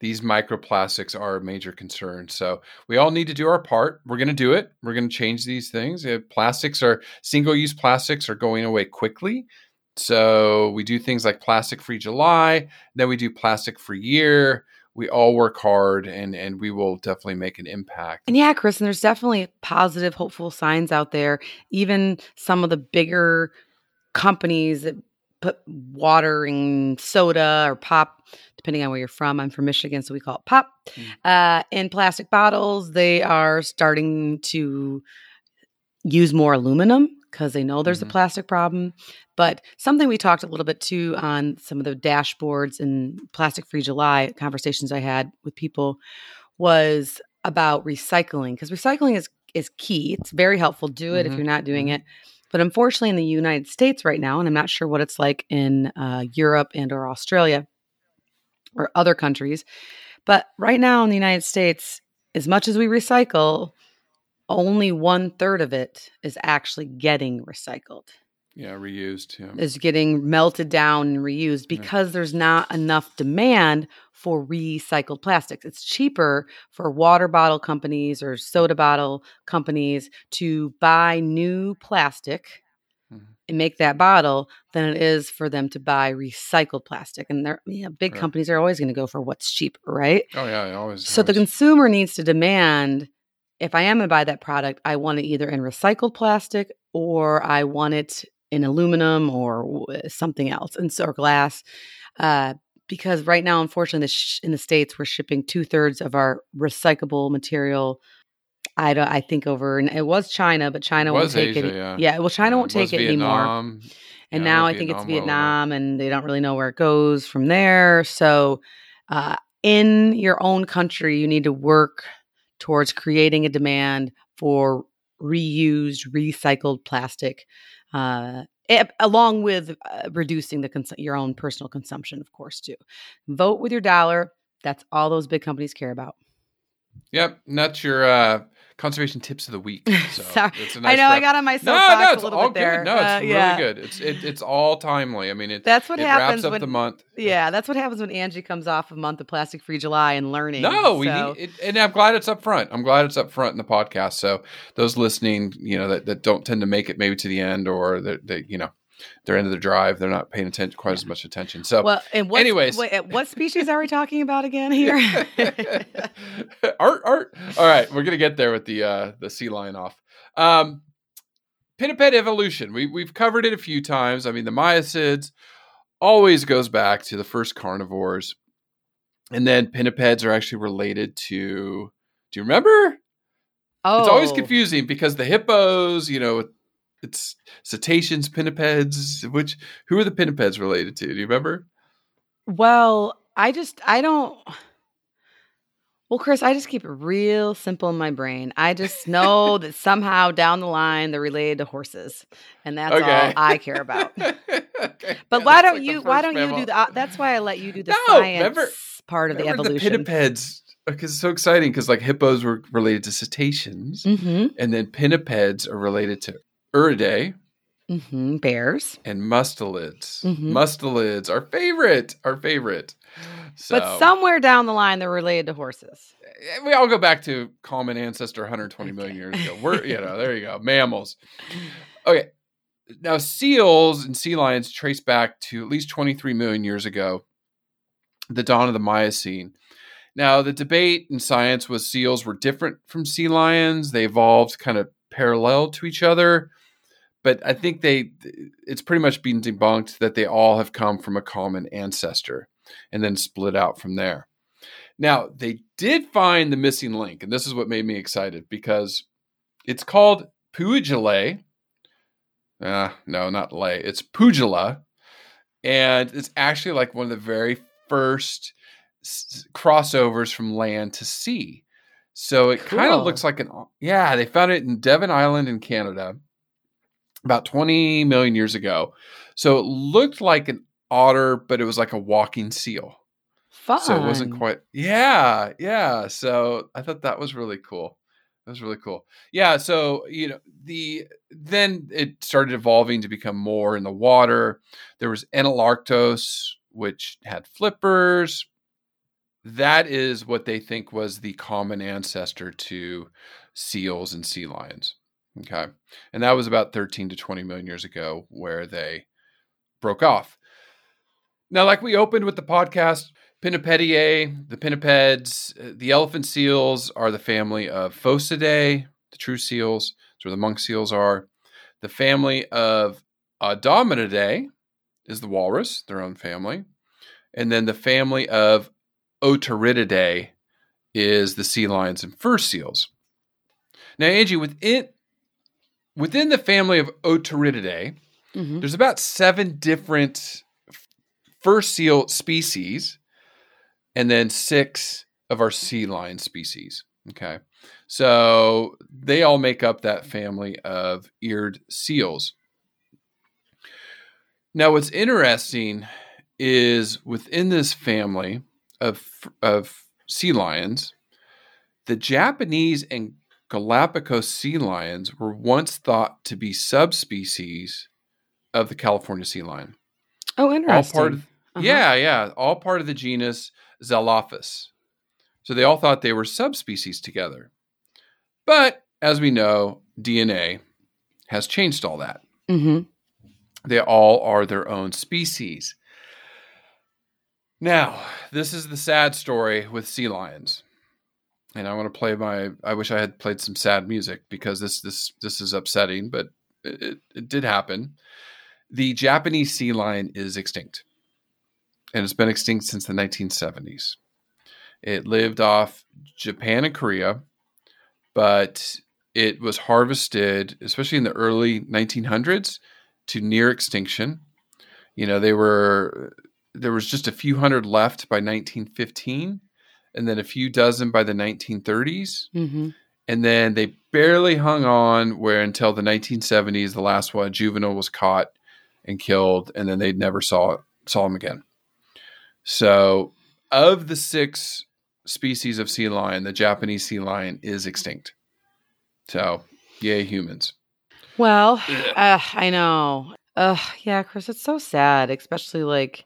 these microplastics are a major concern. So we all need to do our part. We're going to do it. We're going to change these things. Plastics are single use plastics are going away quickly. So we do things like plastic free July, then we do plastic free year. We all work hard and and we will definitely make an impact. And yeah, Chris, and there's definitely positive, hopeful signs out there. Even some of the bigger companies that put watering soda or pop, depending on where you're from. I'm from Michigan, so we call it pop. Mm. Uh, in plastic bottles, they are starting to use more aluminum because they know there's mm-hmm. a plastic problem. But something we talked a little bit too on some of the dashboards and Plastic Free July conversations I had with people was about recycling because recycling is is key. It's very helpful. Do it mm-hmm. if you're not doing mm-hmm. it. But unfortunately, in the United States right now, and I'm not sure what it's like in uh, Europe and or Australia or other countries, but right now in the United States, as much as we recycle, only one third of it is actually getting recycled Yeah, reused. Yeah. is getting melted down and reused Yeah. because there's not enough demand for recycled plastics. It's cheaper for water bottle companies or soda bottle companies to buy new plastic Mhm. and make that bottle than it is for them to buy recycled plastic. And they're yeah, big Correct. companies are always going to go for what's cheap, right? Oh yeah, always. So the consumer needs to demand if I am going to buy that product, I want it either in recycled plastic or I want it in aluminum or something else, and so or glass. Uh, because right now, unfortunately, the sh- in the states, we're shipping two thirds of our recyclable material. I don't. I think over, and it was China, but China won't take Asia, it. yeah. Yeah, well, China Yeah, won't take it anymore. And Yeah, now I think it's Vietnam well. Vietnam, and they don't really know where it goes from there. So, uh, in your own country, you need to work towards creating a demand for reused, recycled plastic, uh, along with uh, reducing the cons- your own personal consumption, of course, too. Vote with your dollar. That's all those big companies care about. Yep, that's your uh, conservation tips of the week. *laughs* So Sorry. a nice I know I got on my No, soapbox no, a it's little all bit there. No, it's Uh, really yeah. good. It's it, it's all timely. I mean, it That's what it happens wraps up when the month. Yeah, that's what happens when Angie comes off a month of plastic free July and learning. No, we need, it, and I'm glad it's up front. I'm glad it's up front in the podcast. So those listening, you know, that, that don't tend to make it maybe to the end or that they, you know, they're into the drive, they're not paying attention quite as much attention. So Well, and what, anyways. wait, what species are we *laughs* talking about again here? *laughs* art, art. All right, we're gonna get there with the uh the sea lion off. Um Pinniped evolution. We we've covered it a few times. I mean, the Miacids always goes back to the first carnivores. And then pinnipeds are actually related to do you remember? oh, It's always confusing because the hippos, you know, it's cetaceans, pinnipeds, which who are the pinnipeds related to? Do you remember? Well, I just I don't. Well, Chris, I just keep it real simple in my brain. I just know *laughs* that somehow down the line they're related to horses, and that's all I care about. *laughs* Okay. But why don't like you? Why don't you do that? That's why I let you do the No, science remember- part of the evolution. The pinnipeds, because it's so exciting because like hippos were related to cetaceans, mm-hmm. and then pinnipeds are related to Ursidae Mm-hmm. Bears. and mustelids. Mhm. Mustelids, our favorite, our favorite. So, But somewhere down the line, they're related to horses. we all go back to common ancestor 120 million years ago. We're, you know, there you go, mammals. Okay, now seals and sea lions trace back to at least 23 million years ago, the dawn of the Miocene. Now, the debate in science was seals were different from sea lions. They evolved kind of parallel to each other. But I think they it's pretty much been debunked that they all have come from a common ancestor and then split out from there. Now, they did find the missing link, and this is what made me excited because it's called Puigile. Uh, no, not lay. It's Puijila. And it's actually like one of the very first s- crossovers from land to sea. So it kind of looks like an yeah, they found it in Devon Island in Canada about 20 million years ago. So it looked like an otter, but it was like a walking seal. Fun. So it wasn't quite. Yeah, yeah. So I thought that was really cool. That was really cool. Yeah. So you know the then it started evolving to become more in the water. There was Enaliarctos, which had flippers. That is what they think was the common ancestor to seals and sea lions. Okay, and that was about 13 to 20 million years ago, where they broke off. Now, like we opened with the podcast, Pinnipediae, the pinnipeds, uh, the elephant seals are the family of Phocidae, the true seals. That's where the monk seals are. The family of Odobenidae is the walrus, their own family. And then the family of Otarididae is the sea lions and fur seals. Now, Angie, within within the family of Otarididae, Mhm. there's about seven different fur seal species, and then six of our sea lion species. Okay, so they all make up that family of eared seals. Now, what's interesting is within this family of of sea lions, the Japanese and Galapagos sea lions were once thought to be subspecies of the California sea lion. Oh, interesting. All part of, Uh-huh. Yeah, yeah, all part of the genus Zalophus. So they all thought they were subspecies together. But as we know, DNA has changed all that. hmm They all are their own species. Now, this is the sad story with sea lions. And I want to play my I wish I had played some sad music because this this this is upsetting, but it, it, it did happen. The Japanese sea lion is extinct. And it's been extinct since the 1970s. It lived off Japan and Korea, but it was harvested, especially in the early 1900s, to near extinction. You know, they were there was just a few hundred left by 1915, and then a few dozen by the 1930s, hmm and then they barely hung on where until the 1970s, the last one, juvenile, was caught and killed, and then they never saw saw him again. So, of the six species of sea lion, the Japanese sea lion is extinct. So, yay humans. Well, uh, I know. Uh, yeah, Chris, it's so sad, especially like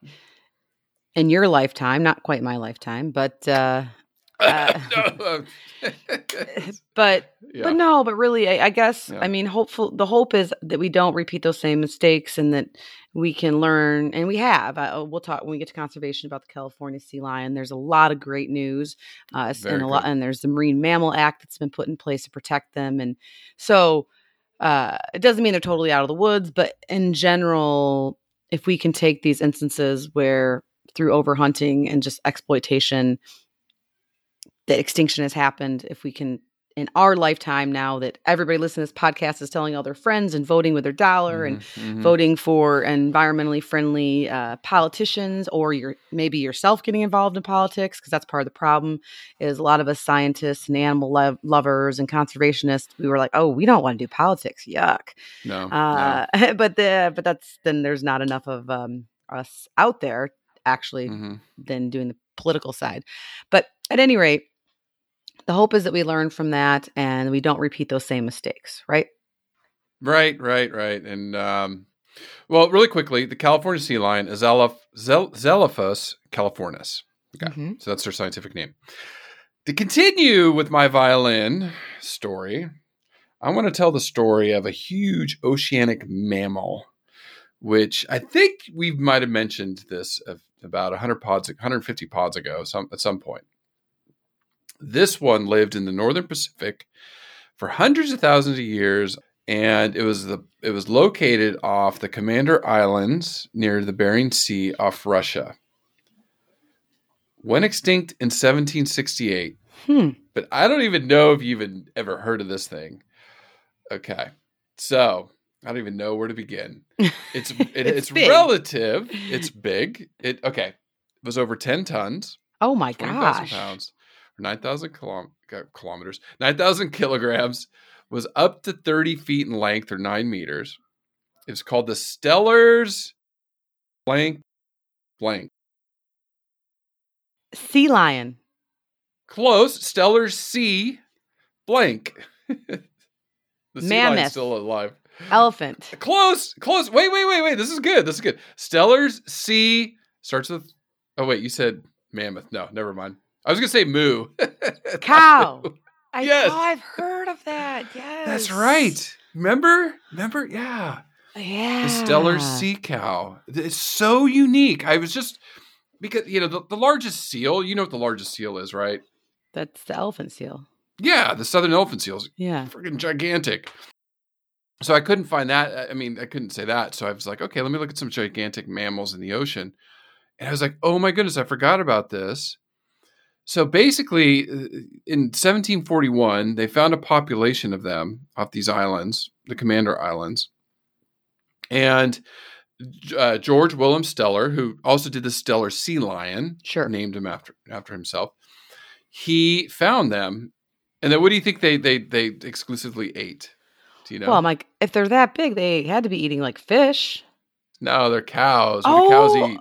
in your lifetime, not quite my lifetime, but uh, *laughs* Uh, *laughs* *laughs* but yeah. but no, but really, I, I guess Yeah. I mean, hopeful. The hope is that we don't repeat those same mistakes, and that we can learn. And we have. Uh, we'll talk when we get to conservation about the California sea lion. There's a lot of great news, uh, Very and a lot, and there's the Marine Mammal Act that's been put in place to protect them, and so uh, it doesn't mean they're totally out of the woods, but in general, if we can take these instances where through overhunting and just exploitation that extinction has happened if we can in our lifetime now that everybody listening to this podcast is telling all their friends and voting with their dollar and Mhm, mhm. voting for environmentally friendly uh, politicians or you're maybe yourself getting involved in politics because that's part of the problem is a lot of us scientists and animal lov- lovers and conservationists we were like oh we don't want to do politics yuck no, no. uh, *laughs* but the but that's then there's not enough of um, us out there actually Mhm. than doing the political side. But at any rate, the hope is that we learn from that and we don't repeat those same mistakes, right? Right, right, right. And um, well, really quickly, the California sea lion is Zeloph- Zel- Zalophus californis. Okay, Mhm. so that's their scientific name. To continue with my violin story, I want to tell the story of a huge oceanic mammal, which I think we might have mentioned this of about 100 pods, 150 pods ago, some at some point. This one lived in the northern Pacific for hundreds of thousands of years, and it was the it was located off the Commander Islands near the Bering Sea off Russia. Went extinct in 1768, Hmm. but I don't even know if you even ever heard of this thing. Okay, so I don't even know where to begin. It's *laughs* it, It's it's, relative. It's big. It okay. It was over 10 tons. Oh my 20,000 gosh. pounds or 9,000 kilom- uh, kilometers, 9,000 kilograms, was up to 30 feet in length or nine meters. It was called the Steller's blank blank. Sea lion. Close. Steller's sea blank. *laughs* the sea Mammoth. still alive. Elephant. Close. Close. Wait, wait, wait, wait. This is good. This is good. Steller's sea starts with. Oh, wait. You said mammoth. No, never mind. I was to say moo. *laughs* Cow. I, Yes. Oh, I've heard of that. Yes. That's right. Remember? Remember? Yeah. Yeah. The Steller sea cow. It's so unique. I was just because you know the, the largest seal. You know what the largest seal is, right? That's the elephant seal. Yeah, the southern elephant seals, Yeah. freaking gigantic. So I couldn't find that. I mean, I couldn't say that. So I was like, okay, let me look at some gigantic mammals in the ocean. And I was like, oh my goodness, I forgot about this. So basically, uh, in 1741, they found a population of them off these islands, the Commander Islands. And uh, George Wilhelm Steller, who also did the Steller sea lion, Sure. named him after after himself. He found them, and then what do you think they they they exclusively ate? Do you know? Well, I'm like, if they're that big, they had to be eating like fish. no, they're cows. What do cows Oh, eat?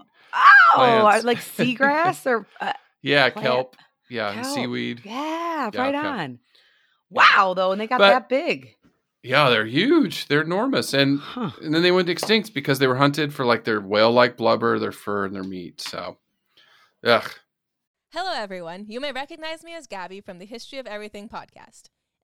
Oh, Plants. like seagrass or *laughs* uh, Yeah, plant- kelp. Yeah, and kelp. seaweed. yeah, Yeah, right okay. on. Wow, though, and they got But- that big. Yeah, they're huge. They're enormous, and Huh. and then they went extinct because they were hunted for like their whale-like blubber, their fur, and their meat. So, ugh. Hello, everyone. You may recognize me as Gabby from the History of Everything podcast.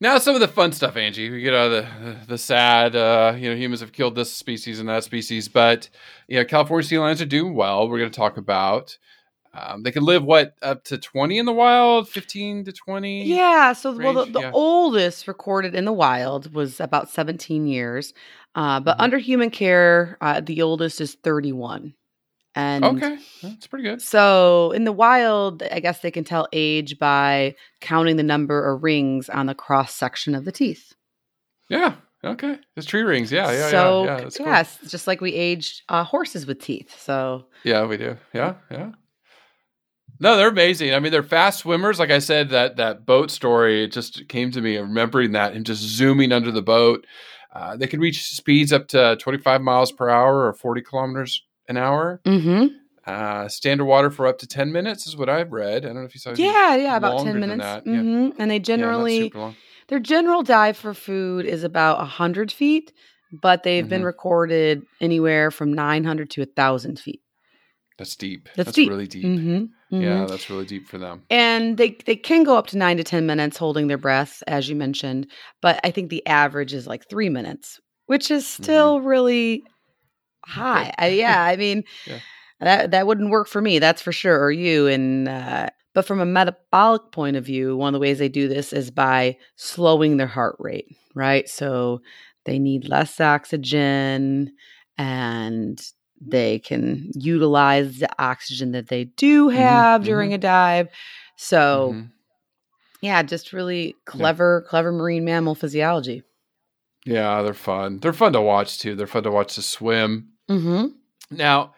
Now some of the fun stuff, Angie. We get out of the the sad, uh, you know, humans have killed this species and that species, but you know, California sea lions are doing well. We're going to talk about. Um, they can live what up to twenty in the wild, fifteen to twenty. Yeah. So, well, the, the yeah. oldest recorded in the wild was about 17 years, uh, but Mhm. under human care, uh, the oldest is 31. And Okay, that's pretty good. so in the wild, I guess they can tell age by counting the number of rings on the cross section of the teeth. Yeah. Okay. It's tree rings. Yeah. Yeah. so, yeah. Yeah. That's cool. yes, just like we aged uh, horses with teeth. So, Yeah, we do. Yeah, yeah. No, they're amazing. I mean, they're fast swimmers. Like I said, that that boat story it just came to me. Remembering that and just zooming under the boat, uh, they can reach speeds up to 25 miles per hour or 40 kilometers an hour. mm-hmm. Uh, stand underwater for up to 10 minutes is what I've read. I don't know if you saw. yeah, yeah, about 10 than minutes. that. Yeah. And they generally, long. Their general dive for food is about 100 feet, but they've been Mhm. recorded anywhere from 900 to 1,000 feet. That's deep. That's deep. really deep. hmm Yeah, that's really deep for them. And they, they can go up to nine to 10 minutes holding their breath, as you mentioned. But I think the average is like three minutes, which is still really high. I, yeah. I mean, *laughs* Yeah. that, that wouldn't work for me, that's for sure, or you. And, uh, but from a metabolic point of view, one of the ways they do this is by slowing their heart rate, right? So they need less oxygen and they can utilize the oxygen that they do have during a dive. So, Mhm. yeah, just really clever, clever marine mammal physiology. Yeah, they're fun. They're fun to watch too. They're fun to watch to swim. Mm-hmm. Now,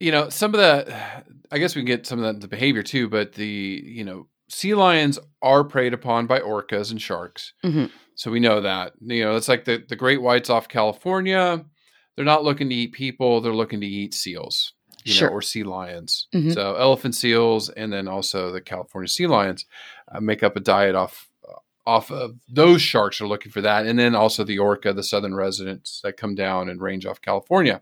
you know, some of the, *sighs* I guess we can get some of that the behavior too, but the, you know, sea lions are preyed upon by orcas and sharks. Mhm. So we know that. You know, it's like the, the great whites off California. They're not looking to eat people, they're looking to eat seals, you Sure. know, or sea lions. Mhm. So elephant seals and then also the California sea lions uh, make up a diet off off of those sharks are looking for that and then also the orca the southern residents that come down and range off california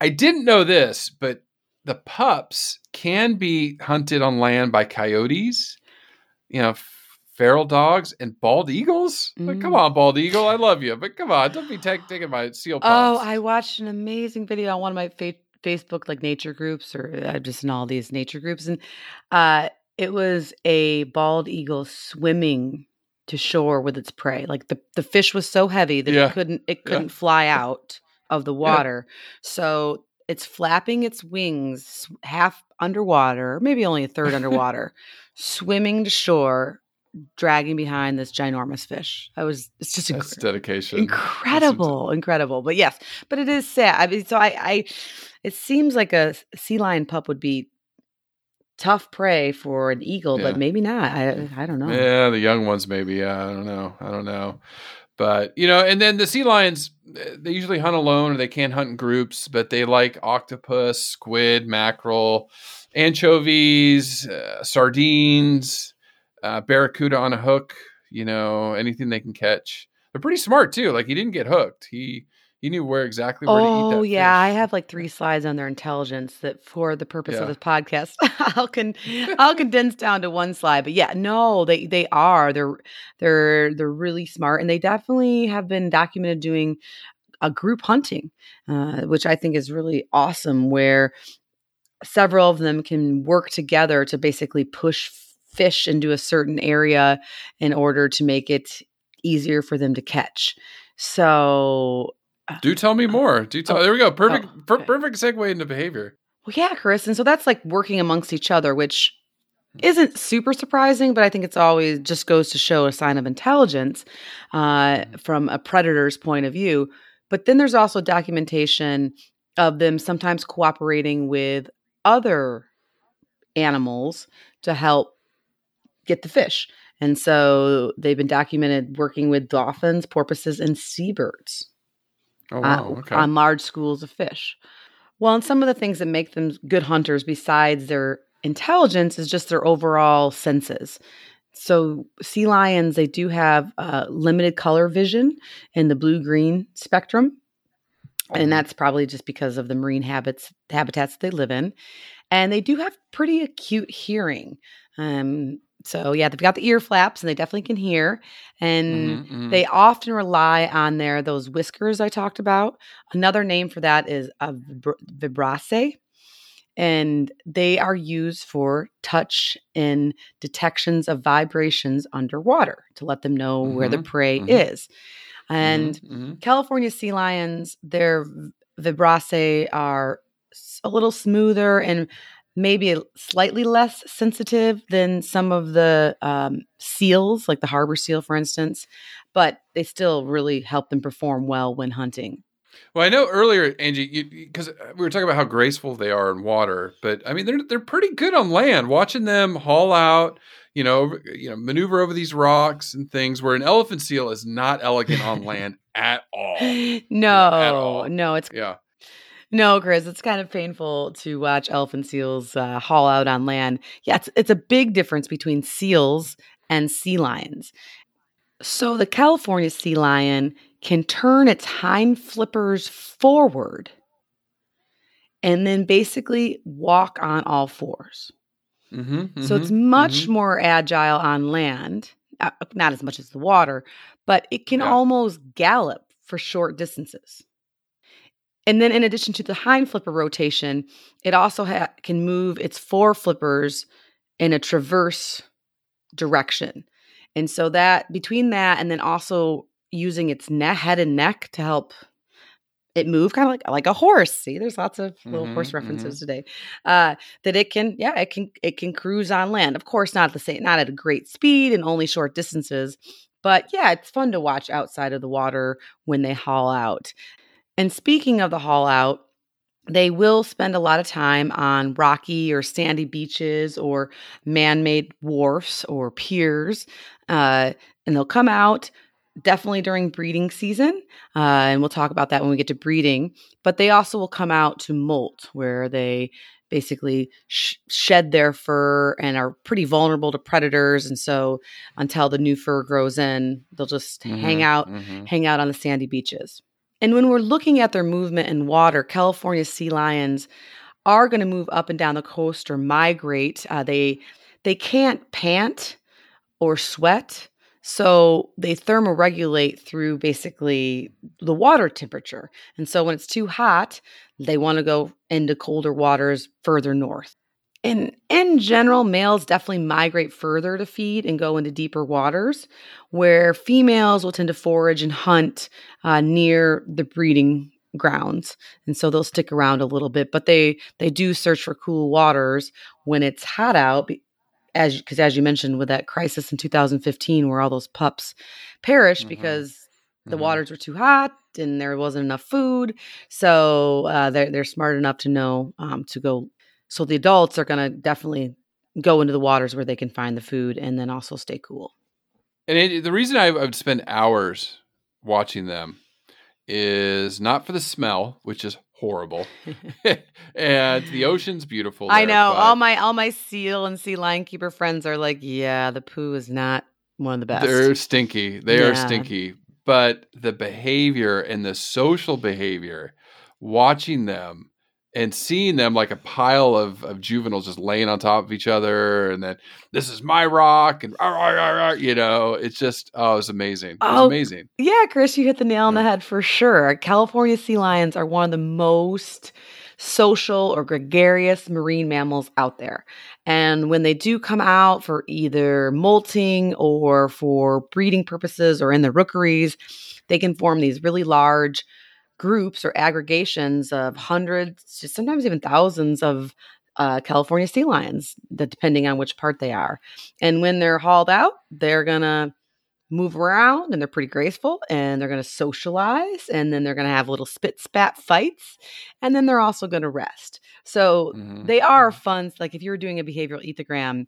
i didn't know this but the pups can be hunted on land by coyotes you know feral dogs and bald eagles like, come Mm. on bald eagle i love you but come on don't be ta- taking my seal Pups. Oh, I watched an amazing video on one of my fa- Facebook like nature groups, or uh, just in all these nature groups, and uh, it was a bald eagle swimming to shore with its prey. Like the the fish was so heavy that Yeah. it couldn't it couldn't fly out of the water, so it's flapping its wings half underwater, maybe only a third underwater, *laughs* swimming to shore, dragging behind this ginormous fish. I was it's just that's dedication incredible incredible but yes but it is sad i mean so i i it seems like a sea lion pup would be tough prey for an eagle Yeah. but maybe not i i don't know Yeah, the young ones maybe. Yeah, I don't know. I don't know. But you know, and then the sea lions, eh, they usually hunt alone or they can't hunt in groups, but they like octopus, squid, mackerel, anchovies, uh, sardines, uh, barracuda on a hook. You know, anything they can catch. They're pretty smart too. Like he didn't get hooked. He he knew where exactly where to eat Oh yeah, I have like three slides on their intelligence that, for the purpose Yeah. of this podcast, *laughs* I'll con- I'll condense down to one slide. But yeah, no, they they are they're they're they're really smart, and they definitely have been documented doing a group hunting, uh, which I think is really awesome. Where several of them can work together to basically push fish into a certain area in order to make it easier for them to catch. So, Do tell me more. Do tell. Oh. there we go. Perfect. Oh, per- perfect segue into behavior. well, yeah, Chris. And so that's like working amongst each other, which isn't super surprising, but I think it's always just goes to show a sign of intelligence uh, from a predator's point of view. But then there's also documentation of them sometimes cooperating with other animals to help get the fish. And so they've been documented working with dolphins, porpoises, and seabirds Oh uh, wow. okay. on large schools of fish. Well, and some of the things that make them good hunters, besides their intelligence, is just their overall senses. So, sea lions, they do have uh, limited color vision in the blue green spectrum. And that's probably just because of the marine habits habitats they live in. And they do have pretty acute hearing. Um, so, yeah, they've got the ear flaps and they definitely can hear. And Mhm, mhm. they often rely on their those whiskers I talked about. Another name for that is a vibr- vibrissae, and they are used for touch and detections of vibrations underwater to let them know where the prey mhm. is. And Mhm, mhm. California sea lions, their vibrissae are a little smoother and maybe slightly less sensitive than some of the um, seals, like the harbor seal, for instance, but they still really help them perform well when hunting. Well, I know earlier, Angie, because we were talking about how graceful they are in water, but I mean they're they're pretty good on land. Watching them haul out, you know, you know, maneuver over these rocks and things, where an elephant seal is not elegant on land *laughs* at all. No, all. no, it's Yeah, No, Chris, it's kind of painful to watch elephant seals uh, haul out on land. Yeah, it's, it's a big difference between seals and sea lions. So the California sea lion can turn its hind flippers forward and then basically walk on all fours. mm-hmm, So it's much more agile on land, uh, not as much as the water, but it can Yeah. almost gallop for short distances. And then, in addition to the hind flipper rotation, it also ha- can move its fore flippers in a traverse direction. And so, that between that and then also using its head and neck to help it move kind of like like a horse. See there's lots of little horse Mhm, references today uh that it can yeah it can it can cruise on land. Of course not the same not at a great speed and only short distances but yeah it's fun to watch outside of the water when they haul out and speaking of the haul out they will spend a lot of time on rocky or sandy beaches or man-made wharfs or piers uh, and they'll come out definitely during breeding season uh, and we'll talk about that when we get to breeding but they also will come out to molt where they basically sh- shed their fur and are pretty vulnerable to predators and so until the new fur grows in they'll just hang Mhm, out mhm. hang out on the sandy beaches and when we're looking at their movement in water california sea lions are going to move up and down the coast or migrate uh, they they can't pant or sweat so they thermoregulate through basically the water temperature. And so when it's too hot, they want to go into colder waters further north. And in general, males definitely migrate further to feed and go into deeper waters, where females will tend to forage and hunt uh, near the breeding grounds and so they'll stick around a little bit but they they do search for cool waters when it's hot out as because as you mentioned with that crisis in 2015 where all those pups perished Mhm. because the Mhm. waters were too hot and there wasn't enough food so uh, they're, they're smart enough to know um, to go so the adults are going to definitely go into the waters where they can find the food and then also stay cool And it, the reason I, I would spend hours watching them is not for the smell, which is horrible, *laughs* *laughs* and the ocean's beautiful. i know all my all my seal and sea lion keeper friends are like yeah the poo is not one of the best They're stinky. They are stinky. But the behavior and the social behavior, watching them and seeing them like a pile of, of juveniles just laying on top of each other, and then this is my rock, and "Arr, arr, arr, arr," you know, it's just oh, it's amazing. It's Oh, amazing. Yeah, Chris, you hit the nail on the head for sure. California sea lions are one of the most social or gregarious marine mammals out there. And when they do come out for either molting or for breeding purposes or in the rookeries, they can form these really large groups or aggregations of hundreds, sometimes even thousands of uh, California sea lions, that depending on which part they are. And when they're hauled out, they're gonna move around and they're pretty graceful and they're going to socialize and then they're going to have little spit spat fights and then they're also going to rest. So mm-hmm. they are mm-hmm. fun. Like if you were doing a behavioral ethogram,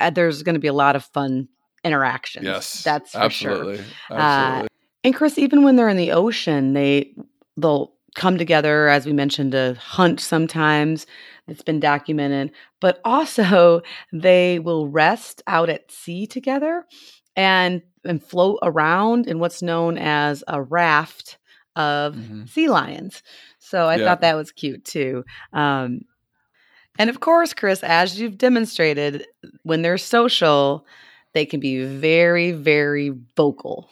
uh, there's going to be a lot of fun interactions. Yes, that's for absolutely. sure. Absolutely. Uh, and Chris, even when they're in the ocean, they they'll come together, as we mentioned, to hunt sometimes. It's been documented, but also *laughs* they will rest out at sea together and and float around in what's known as a raft of mm-hmm. sea lions. So I yeah. thought that was cute too. Um, and of course, Chris, as you've demonstrated, when they're social, they can be very, very vocal.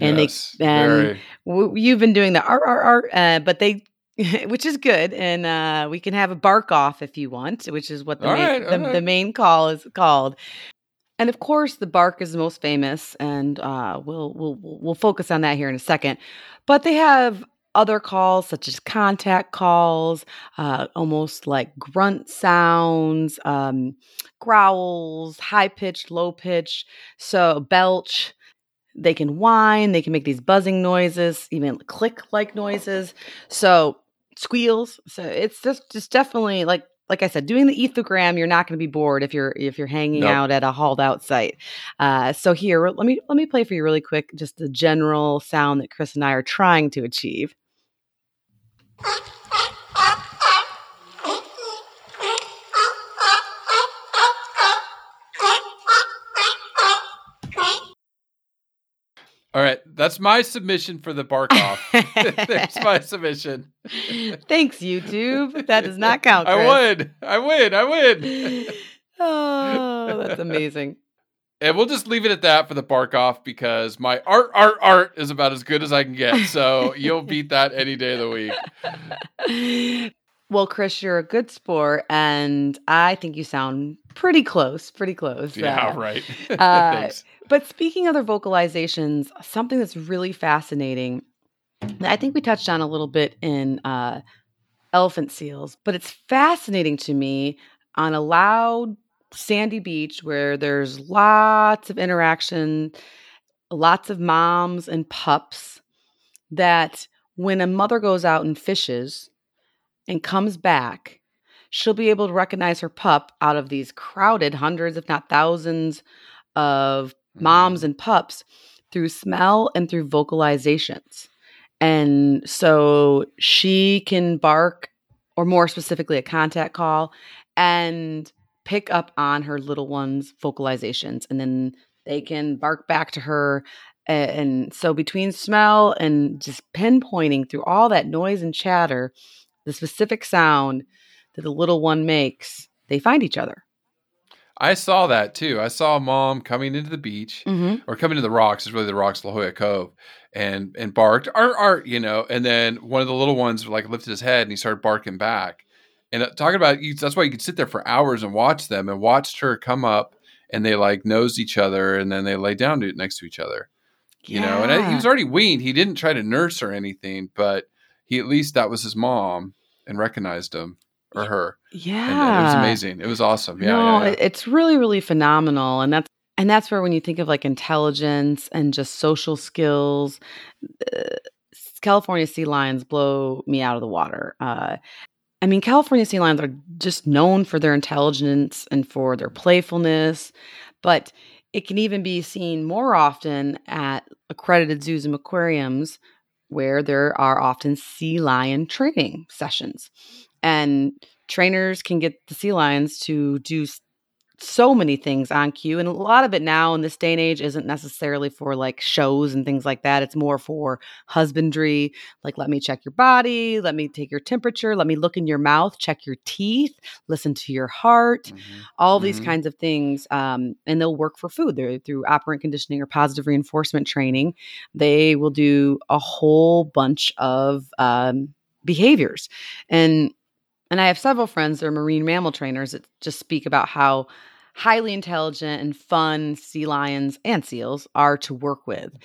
And yes, they and w- you've been doing the art, art, art, uh, but they, *laughs* which is good, and uh, we can have a bark off if you want, which is what the main, right, the, right. the main call is called. And of course, the bark is the most famous, and uh, we'll we'll we'll focus on that here in a second. But they have other calls such as contact calls, uh, almost like grunt sounds, um, growls, high pitched, low pitch, so belch. They can whine. They can make these buzzing noises, even click like noises. So squeals. So it's just just definitely like like I said, doing the ethogram, you're not going to be bored if you're if you're hanging nope. out at a hauled out site. Uh, so here, let me let me play for you really quick, just the general sound that Chris and I are trying to achieve. All right, that's my submission for the bark off. *laughs* *laughs* There's my submission. Thanks, YouTube. That does not count. Chris. I win. I win. I win. *laughs* oh, that's amazing. And we'll just leave it at that for the bark off because my art, art, art is about as good as I can get. So you'll beat that any day of the week. Well, Chris, you're a good sport, and I think you sound pretty close. Pretty close. Yeah, uh, right. uh, but speaking of their vocalizations, something that's really fascinating, I think we touched on a little bit in uh, elephant seals, but it's fascinating to me on a loud, sandy beach where there's lots of interaction, lots of moms and pups, that when a mother goes out and fishes and comes back, she'll be able to recognize her pup out of these crowded hundreds, if not thousands, of moms and pups through smell and through vocalizations. And so she can bark, or more specifically, a contact call, and pick up on her little one's vocalizations. And then they can bark back to her. And so, between smell and just pinpointing through all that noise and chatter, the specific sound that the little one makes, they find each other. I saw that too. I saw mom coming into the beach mm-hmm. or coming to the rocks. It's really the rocks, La Jolla Cove, and and barked art art, you know. And then one of the little ones like lifted his head and he started barking back. And uh, talking about you, that's why you could sit there for hours and watch them and watched her come up and they like nosed each other and then they lay down to, next to each other, you yeah. know. And I, he was already weaned. He didn't try to nurse or anything, but he at least that was his mom and recognized him or her. Yeah, and it was amazing. It was awesome. Yeah, no, yeah, yeah. it's really really phenomenal, and that's and that's where when you think of like intelligence and just social skills, uh, California sea lions blow me out of the water. Uh, I mean, California sea lions are just known for their intelligence and for their playfulness, but it can even be seen more often at accredited zoos and aquariums where there are often sea lion training sessions and trainers can get the sea lions to do so many things on cue and a lot of it now in this day and age isn't necessarily for like shows and things like that it's more for husbandry like let me check your body let me take your temperature let me look in your mouth check your teeth listen to your heart mm-hmm. all mm-hmm. these kinds of things um, and they'll work for food they're through operant conditioning or positive reinforcement training they will do a whole bunch of um, behaviors. And and I have several friends that are marine mammal trainers that just speak about how highly intelligent and fun sea lions and seals are to work with.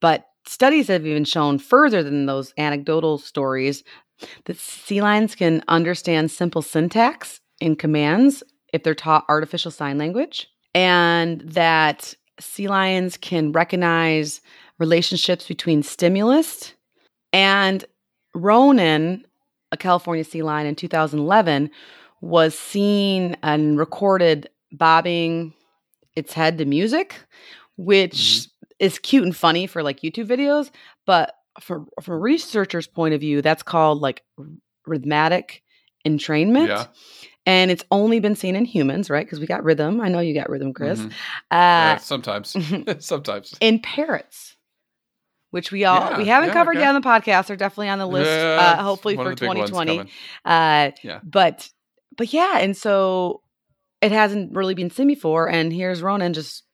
But studies have even shown further than those anecdotal stories that sea lions can understand simple syntax in commands if they're taught artificial sign language, and that sea lions can recognize relationships between stimulus and Ronan, a California sea lion in 2011, was seen and recorded bobbing its head to music, which mm-hmm. is cute and funny for like YouTube videos, but from from a researcher's point of view, that's called like rhythmic entrainment. Yeah. And it's only been seen in humans, right? Because we got rhythm. I know you got rhythm, Chris. Mm-hmm. Uh, yeah, sometimes, *laughs* *laughs* sometimes in parrots, which we all yeah, we haven't yeah, covered okay. yet on the podcast. They're definitely on the list. Uh, hopefully for 2020. Uh, yeah. But but yeah, and so it hasn't really been seen before, and here's Ronan just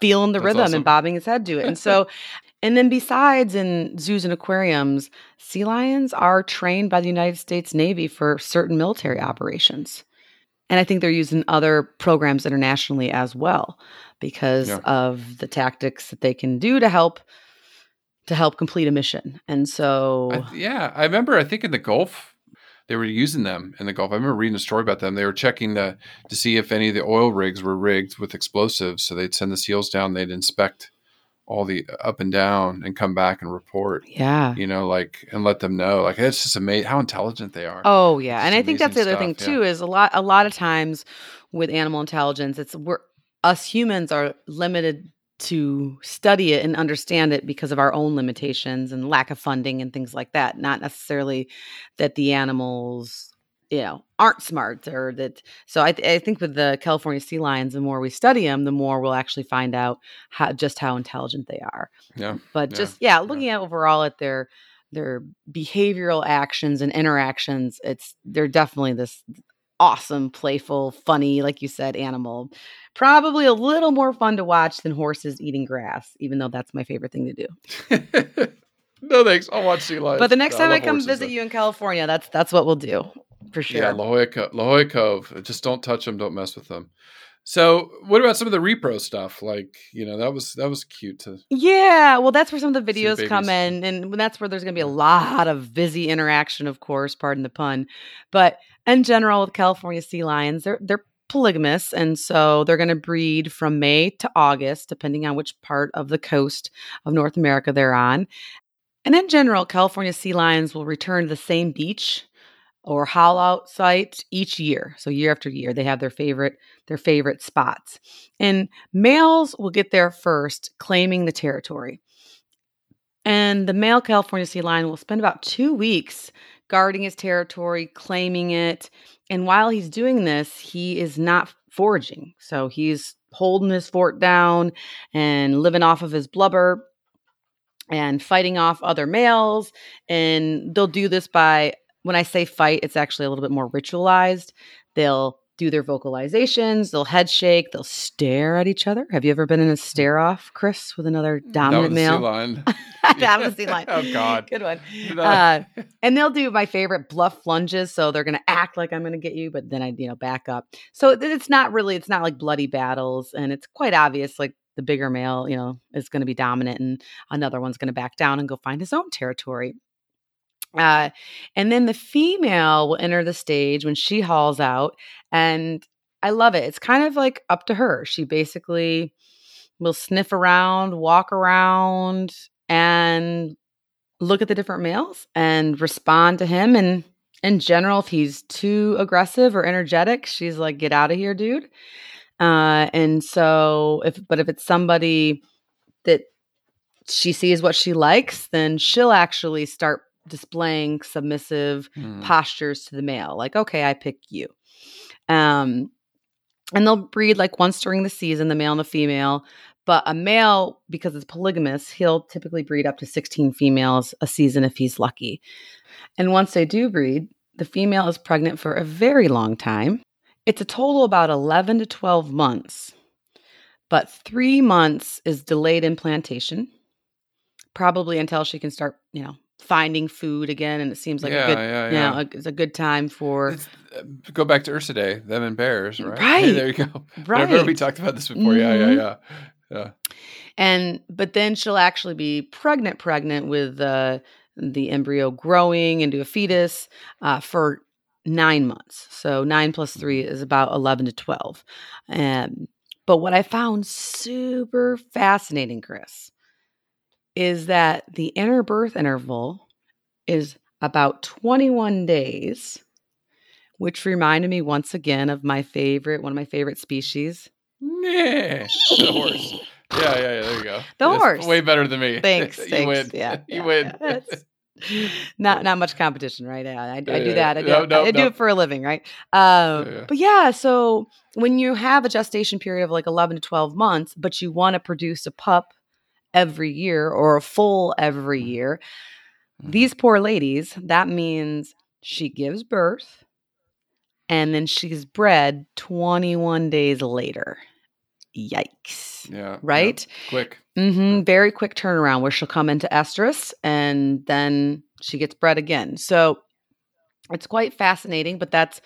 feeling the That's rhythm awesome. and bobbing his head to it. And so *laughs* And then, besides in zoos and aquariums, sea lions are trained by the United States Navy for certain military operations. And I think they're used in other programs internationally as well because yeah. of the tactics that they can do to help to help complete a mission. And so I, yeah, I remember I think in the Gulf they were using them in the Gulf. I remember reading a story about them. They were checking to to see if any of the oil rigs were rigged with explosives. So they'd send the SEALs down, they'd inspect all the uh, up and down and come back and report. Yeah. You know, like and let them know. Like it's just amazing how intelligent they are. Oh yeah. It's and I think that's the other stuff, thing too yeah. is a lot a lot of times with animal intelligence, it's we're us humans are limited to study it and understand it because of our own limitations and lack of funding and things like that. Not necessarily that the animals you know aren't smart or that so I, th- I think with the california sea lions the more we study them the more we'll actually find out how just how intelligent they are yeah but yeah, just yeah looking yeah. at overall at their their behavioral actions and interactions it's they're definitely this awesome playful funny like you said animal probably a little more fun to watch than horses eating grass even though that's my favorite thing to do *laughs* no thanks i'll watch sea lions but the next time i, I come visit though. you in california that's that's what we'll do for sure. Yeah, La Jolla, Co- La Jolla Cove. Uh, just don't touch them. Don't mess with them. So, what about some of the repro stuff? Like, you know, that was that was cute to. Yeah, well, that's where some of the videos come in, and that's where there's going to be a lot of busy interaction, of course. Pardon the pun, but in general, with California sea lions, they're they're polygamous, and so they're going to breed from May to August, depending on which part of the coast of North America they're on. And in general, California sea lions will return to the same beach or haul out site each year. So year after year, they have their favorite their favorite spots. And males will get there first, claiming the territory. And the male California sea lion will spend about two weeks guarding his territory, claiming it. And while he's doing this, he is not foraging. So he's holding his fort down and living off of his blubber and fighting off other males. And they'll do this by when I say fight, it's actually a little bit more ritualized. They'll do their vocalizations, they'll head shake, they'll stare at each other. Have you ever been in a stare off, Chris, with another dominant male? Line. that was the *laughs* line. *laughs* oh God, good one. *laughs* Uh, and they'll do my favorite bluff lunges. So they're going to act like I'm going to get you, but then I, you know, back up. So it's not really, it's not like bloody battles, and it's quite obvious. Like the bigger male, you know, is going to be dominant, and another one's going to back down and go find his own territory. Uh, and then the female will enter the stage when she hauls out. And I love it. It's kind of like up to her. She basically will sniff around, walk around, and look at the different males and respond to him. And in general, if he's too aggressive or energetic, she's like, get out of here, dude. Uh, and so if, but if it's somebody that she sees what she likes, then she'll actually start displaying submissive mm. postures to the male like okay i pick you. Um and they'll breed like once during the season the male and the female but a male because it's polygamous he'll typically breed up to 16 females a season if he's lucky. And once they do breed the female is pregnant for a very long time. It's a total about 11 to 12 months but three months is delayed implantation probably until she can start you know finding food again, and it seems like Yeah, a good, yeah, you know, yeah. it's a good time for It's, uh, go back to Ursidae, them and bears, right? *laughs* Right. there you go. Right. We talked about this before. Yeah, yeah, Mhm. yeah. Yeah. and but then she'll actually be pregnant pregnant with uh, the embryo growing into a fetus uh, for nine months so nine plus three is about 11 to 12 um, but what i found super fascinating chris is that the interbirth interval is about 21 days which reminded me once again of my favorite one of my favorite species Yeah. *laughs* The horse. Yeah, yeah, yeah. There you go. The That's horse. Way better than me. Thanks. *laughs* you thanks. win. Yeah. you yeah, win. yeah. *laughs* Not not much competition, right? Yeah, I, I do that. I do, No, no, I do no. it for a living, right? Uh, Yeah, yeah. But yeah, so when you have a gestation period of like 11 to 12 months, but you want to produce a pup every year or a full every Mm-hmm. year, these poor ladies, that means she gives birth and then she's bred 21 days later. Yikes. Yeah. yeah. Right? Quick. hmm Very quick turnaround where she'll come into estrus and then she gets bred again. So it's quite fascinating, but that's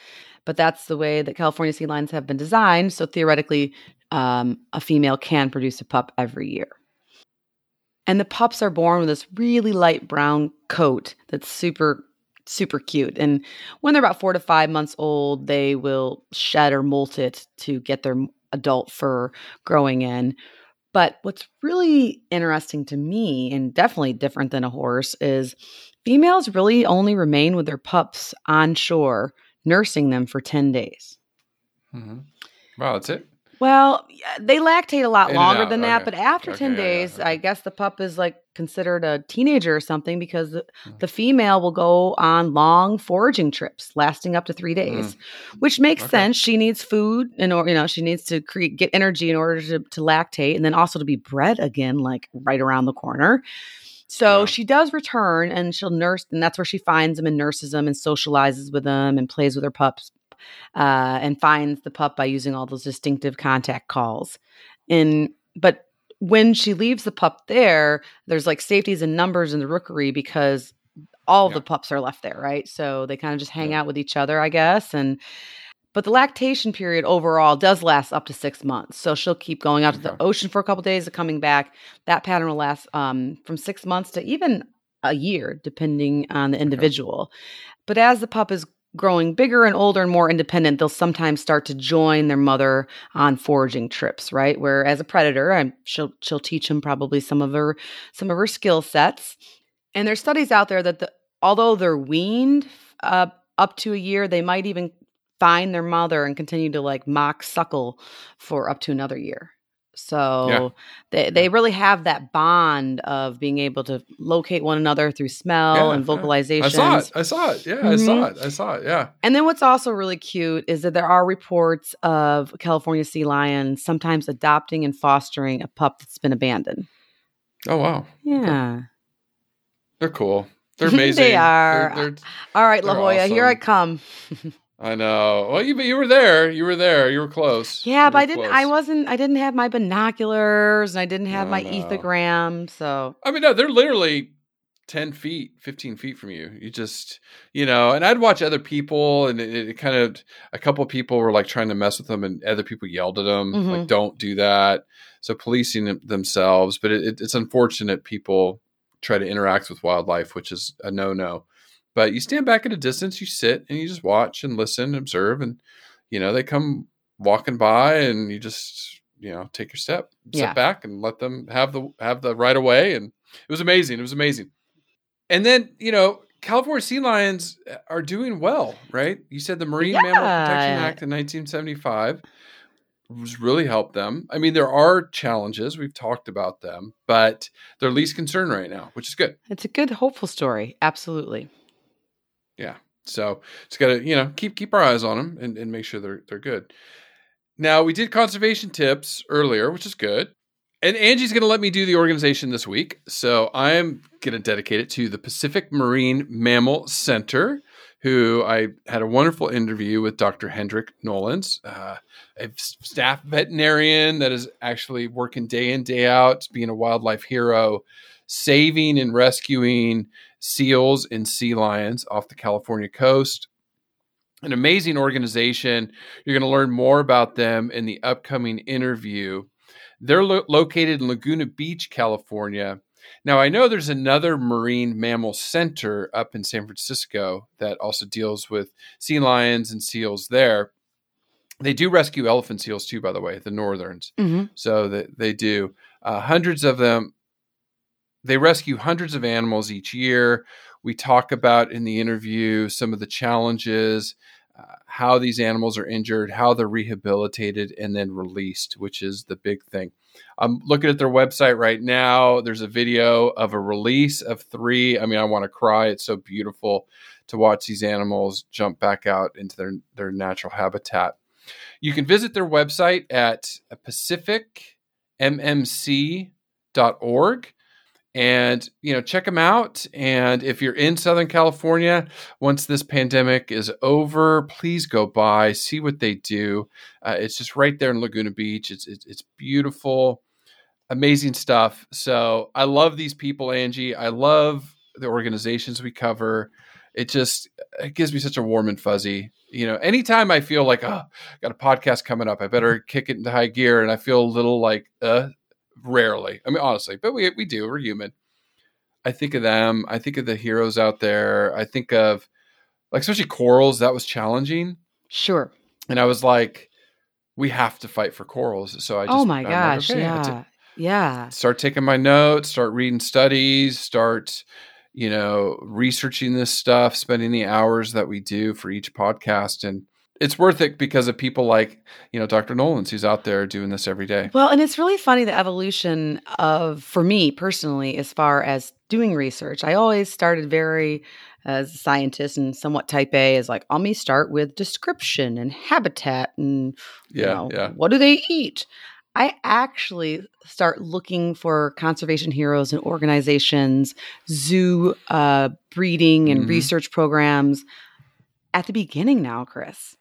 but that's the way that California sea lions have been designed. So theoretically, um, a female can produce a pup every year. And the pups are born with this really light brown coat that's super, super cute. And when they're about four to five months old, they will shed or molt it to get their adult fur growing in. But what's really interesting to me, and definitely different than a horse, is females really only remain with their pups on shore, nursing them for 10 days. hmm Wow, that's it. Well, they lactate a lot In longer than that, okay. but after Okay, 10 yeah, yeah, days, okay. I guess the pup is like considered a teenager or something because the, Mm. the female will go on long foraging trips lasting up to three days, which makes Mm. Sense. She needs food and or you know, she needs to create get energy in order to, to lactate and then also to be bred again, like right around the corner. So Yeah. she does return and she'll nurse, and that's where she finds them and nurses them and socializes with them and plays with her pups uh, and finds the pup by using all those distinctive contact calls. And but when she leaves the pup there, there's like safeties and numbers in the rookery because all Yeah. the pups are left there, right? So they kind of just hang Yeah. out with each other, I guess. And but the lactation period overall does last up to six months. So she'll keep going out to the ocean for a couple days and coming back. That pattern will last um, from six months to even a year, depending on the individual. But as the pup is growing bigger and older and more independent, they'll sometimes start to join their mother on foraging trips, right? Where as a predator, I'm, she'll she'll teach them probably some of her some of her skill sets. And there's studies out there that the, although they're weaned uh, up to a year, they might even find their mother and continue to like mock suckle for up to another year. So they, they really have that bond of being able to locate one another through smell Yeah, and yeah. vocalizations. I saw it. I saw it. Yeah, I saw Mhm. it. I saw it. Yeah. And then what's also really cute is that there are reports of California sea lions sometimes adopting and fostering a pup that's been abandoned. Oh wow. Yeah. They're cool. *laughs* They're amazing. They are. They're- they're- All right, La They're Jolla, here I come. *laughs* I know. Well, you you were there. You were there. You were close. Yeah, but I didn't. close. I wasn't. I didn't have my binoculars, and I didn't have No, my no. ethogram. So I mean, no, they're literally 10 feet, 15 feet from you. You just, you know, and I'd watch other people, and it, it kind of, a couple of people were like trying to mess with them, and other people yelled at them, Mhm. like, don't do that. So policing themselves. But it, it, it's unfortunate people try to interact with wildlife, which is a no no. But you stand back at a distance, you sit, and you just watch and listen, and observe, and, you know, they come walking by, and you just, you know, take your step, sit Yeah. back, and let them have the have the right of way, and it was amazing. It was amazing. And then, you know, California sea lions uh, are doing well, right? You said the Marine Mammal Protection Act in 1975 was really helped them. I mean, there are challenges. We've talked about them, but they're least concerned right now, which is good. it's a good, hopeful story. Absolutely. Yeah. So it's gotta, you know, keep keep our eyes on them and, and make sure they're they're good. Now we did conservation tips earlier, which is good. And Angie's gonna let me do the organization this week. So I'm gonna dedicate it to the Pacific Marine Mammal Center, who I had a wonderful interview with Dr. Hendrik Nollens, uh, a staff veterinarian that is actually working day in, day out, being a wildlife hero, saving and rescuing seals and sea lions off the California coast. An amazing organization. You're going to learn more about them in the upcoming interview. They're lo- located in Laguna Beach, California. Now, I know there's another marine mammal center up in San Francisco that also deals with sea lions and seals there. They do rescue elephant seals too, by the way, the northerns. Mm-hmm. So that they do uh, hundreds of them. They rescue hundreds of animals each year. We talk about in the interview some of the challenges, uh, how these animals are injured, how they're rehabilitated, and then released, which is the big thing. I'm looking at their website right now. There's a video of a release of three. I mean, I want to cry. It's so beautiful to watch these animals jump back out into their, their natural habitat. You can visit their website at pacificmmc.org and you know check them out. And if you're in southern california once this pandemic is over please go by see what they do. Uh, it's just right there in laguna beach. It's, it's it's beautiful amazing stuff. So i love these people angie. I love the organizations we cover. It just it gives me such a warm and fuzzy. You know anytime i feel like oh got a podcast coming up. I better kick it into high gear and i feel a little like uh rarely i mean honestly but we we do we're human i think of them i think of the heroes out there i think of like especially corals that was challenging Sure. and i was like we have to fight for corals so i just oh my I'm like, okay, yeah. Yeah. start taking my notes, start reading studies, start, you know, researching this stuff, spending the hours that we do for each podcast. And it's worth it because of people like, you know, Dr. Nollens who's out there doing this every day. Well, and it's really funny the evolution of, for me personally, as far as doing research. I always started very, as a scientist and somewhat type A, is like, let me start with description and habitat and, you Yeah, know, yeah. what do they eat? I actually start looking for conservation heroes and organizations, zoo uh, breeding and Mhm. research programs at the beginning now, Chris.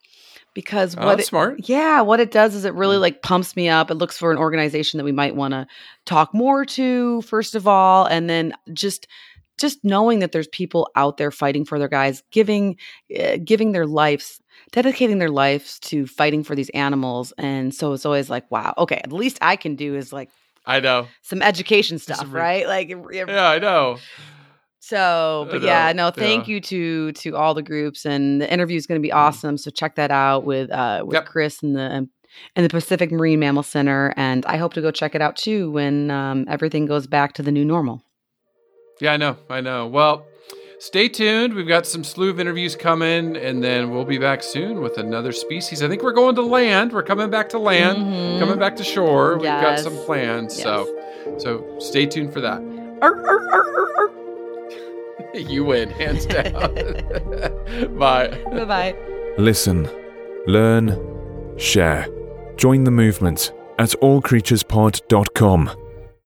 Because Oh, what that's it- smart. yeah, what it does is it really Mm. like pumps me up. It looks for an organization that we might want to talk more to first of all, and then just just knowing that there's people out there fighting for their guys, giving uh, giving their lives, dedicating their lives to fighting for these animals, and so it's always like, wow, okay, the least I can do is like I know. some education stuff, re- right? Like, Yeah, I know. So, but yeah, no, thank yeah. you to to all the groups, and the interview is going to be awesome. So check that out with uh with Yep. Chris and the and the Pacific Marine Mammal Center, and I hope to go check it out too when um, everything goes back to the new normal. Yeah, I know. I know. Well, stay tuned. We've got some slew of interviews coming, and then we'll be back soon with another species. I think we're going to land. We're coming back to land, Mhm. coming back to shore. We've got some plans. Yes. So, so stay tuned for that. Arr, arr, arr. *laughs* you win, hands down. *laughs* Bye. Bye bye. Listen, learn, share. Join the movement at allcreaturespod.com.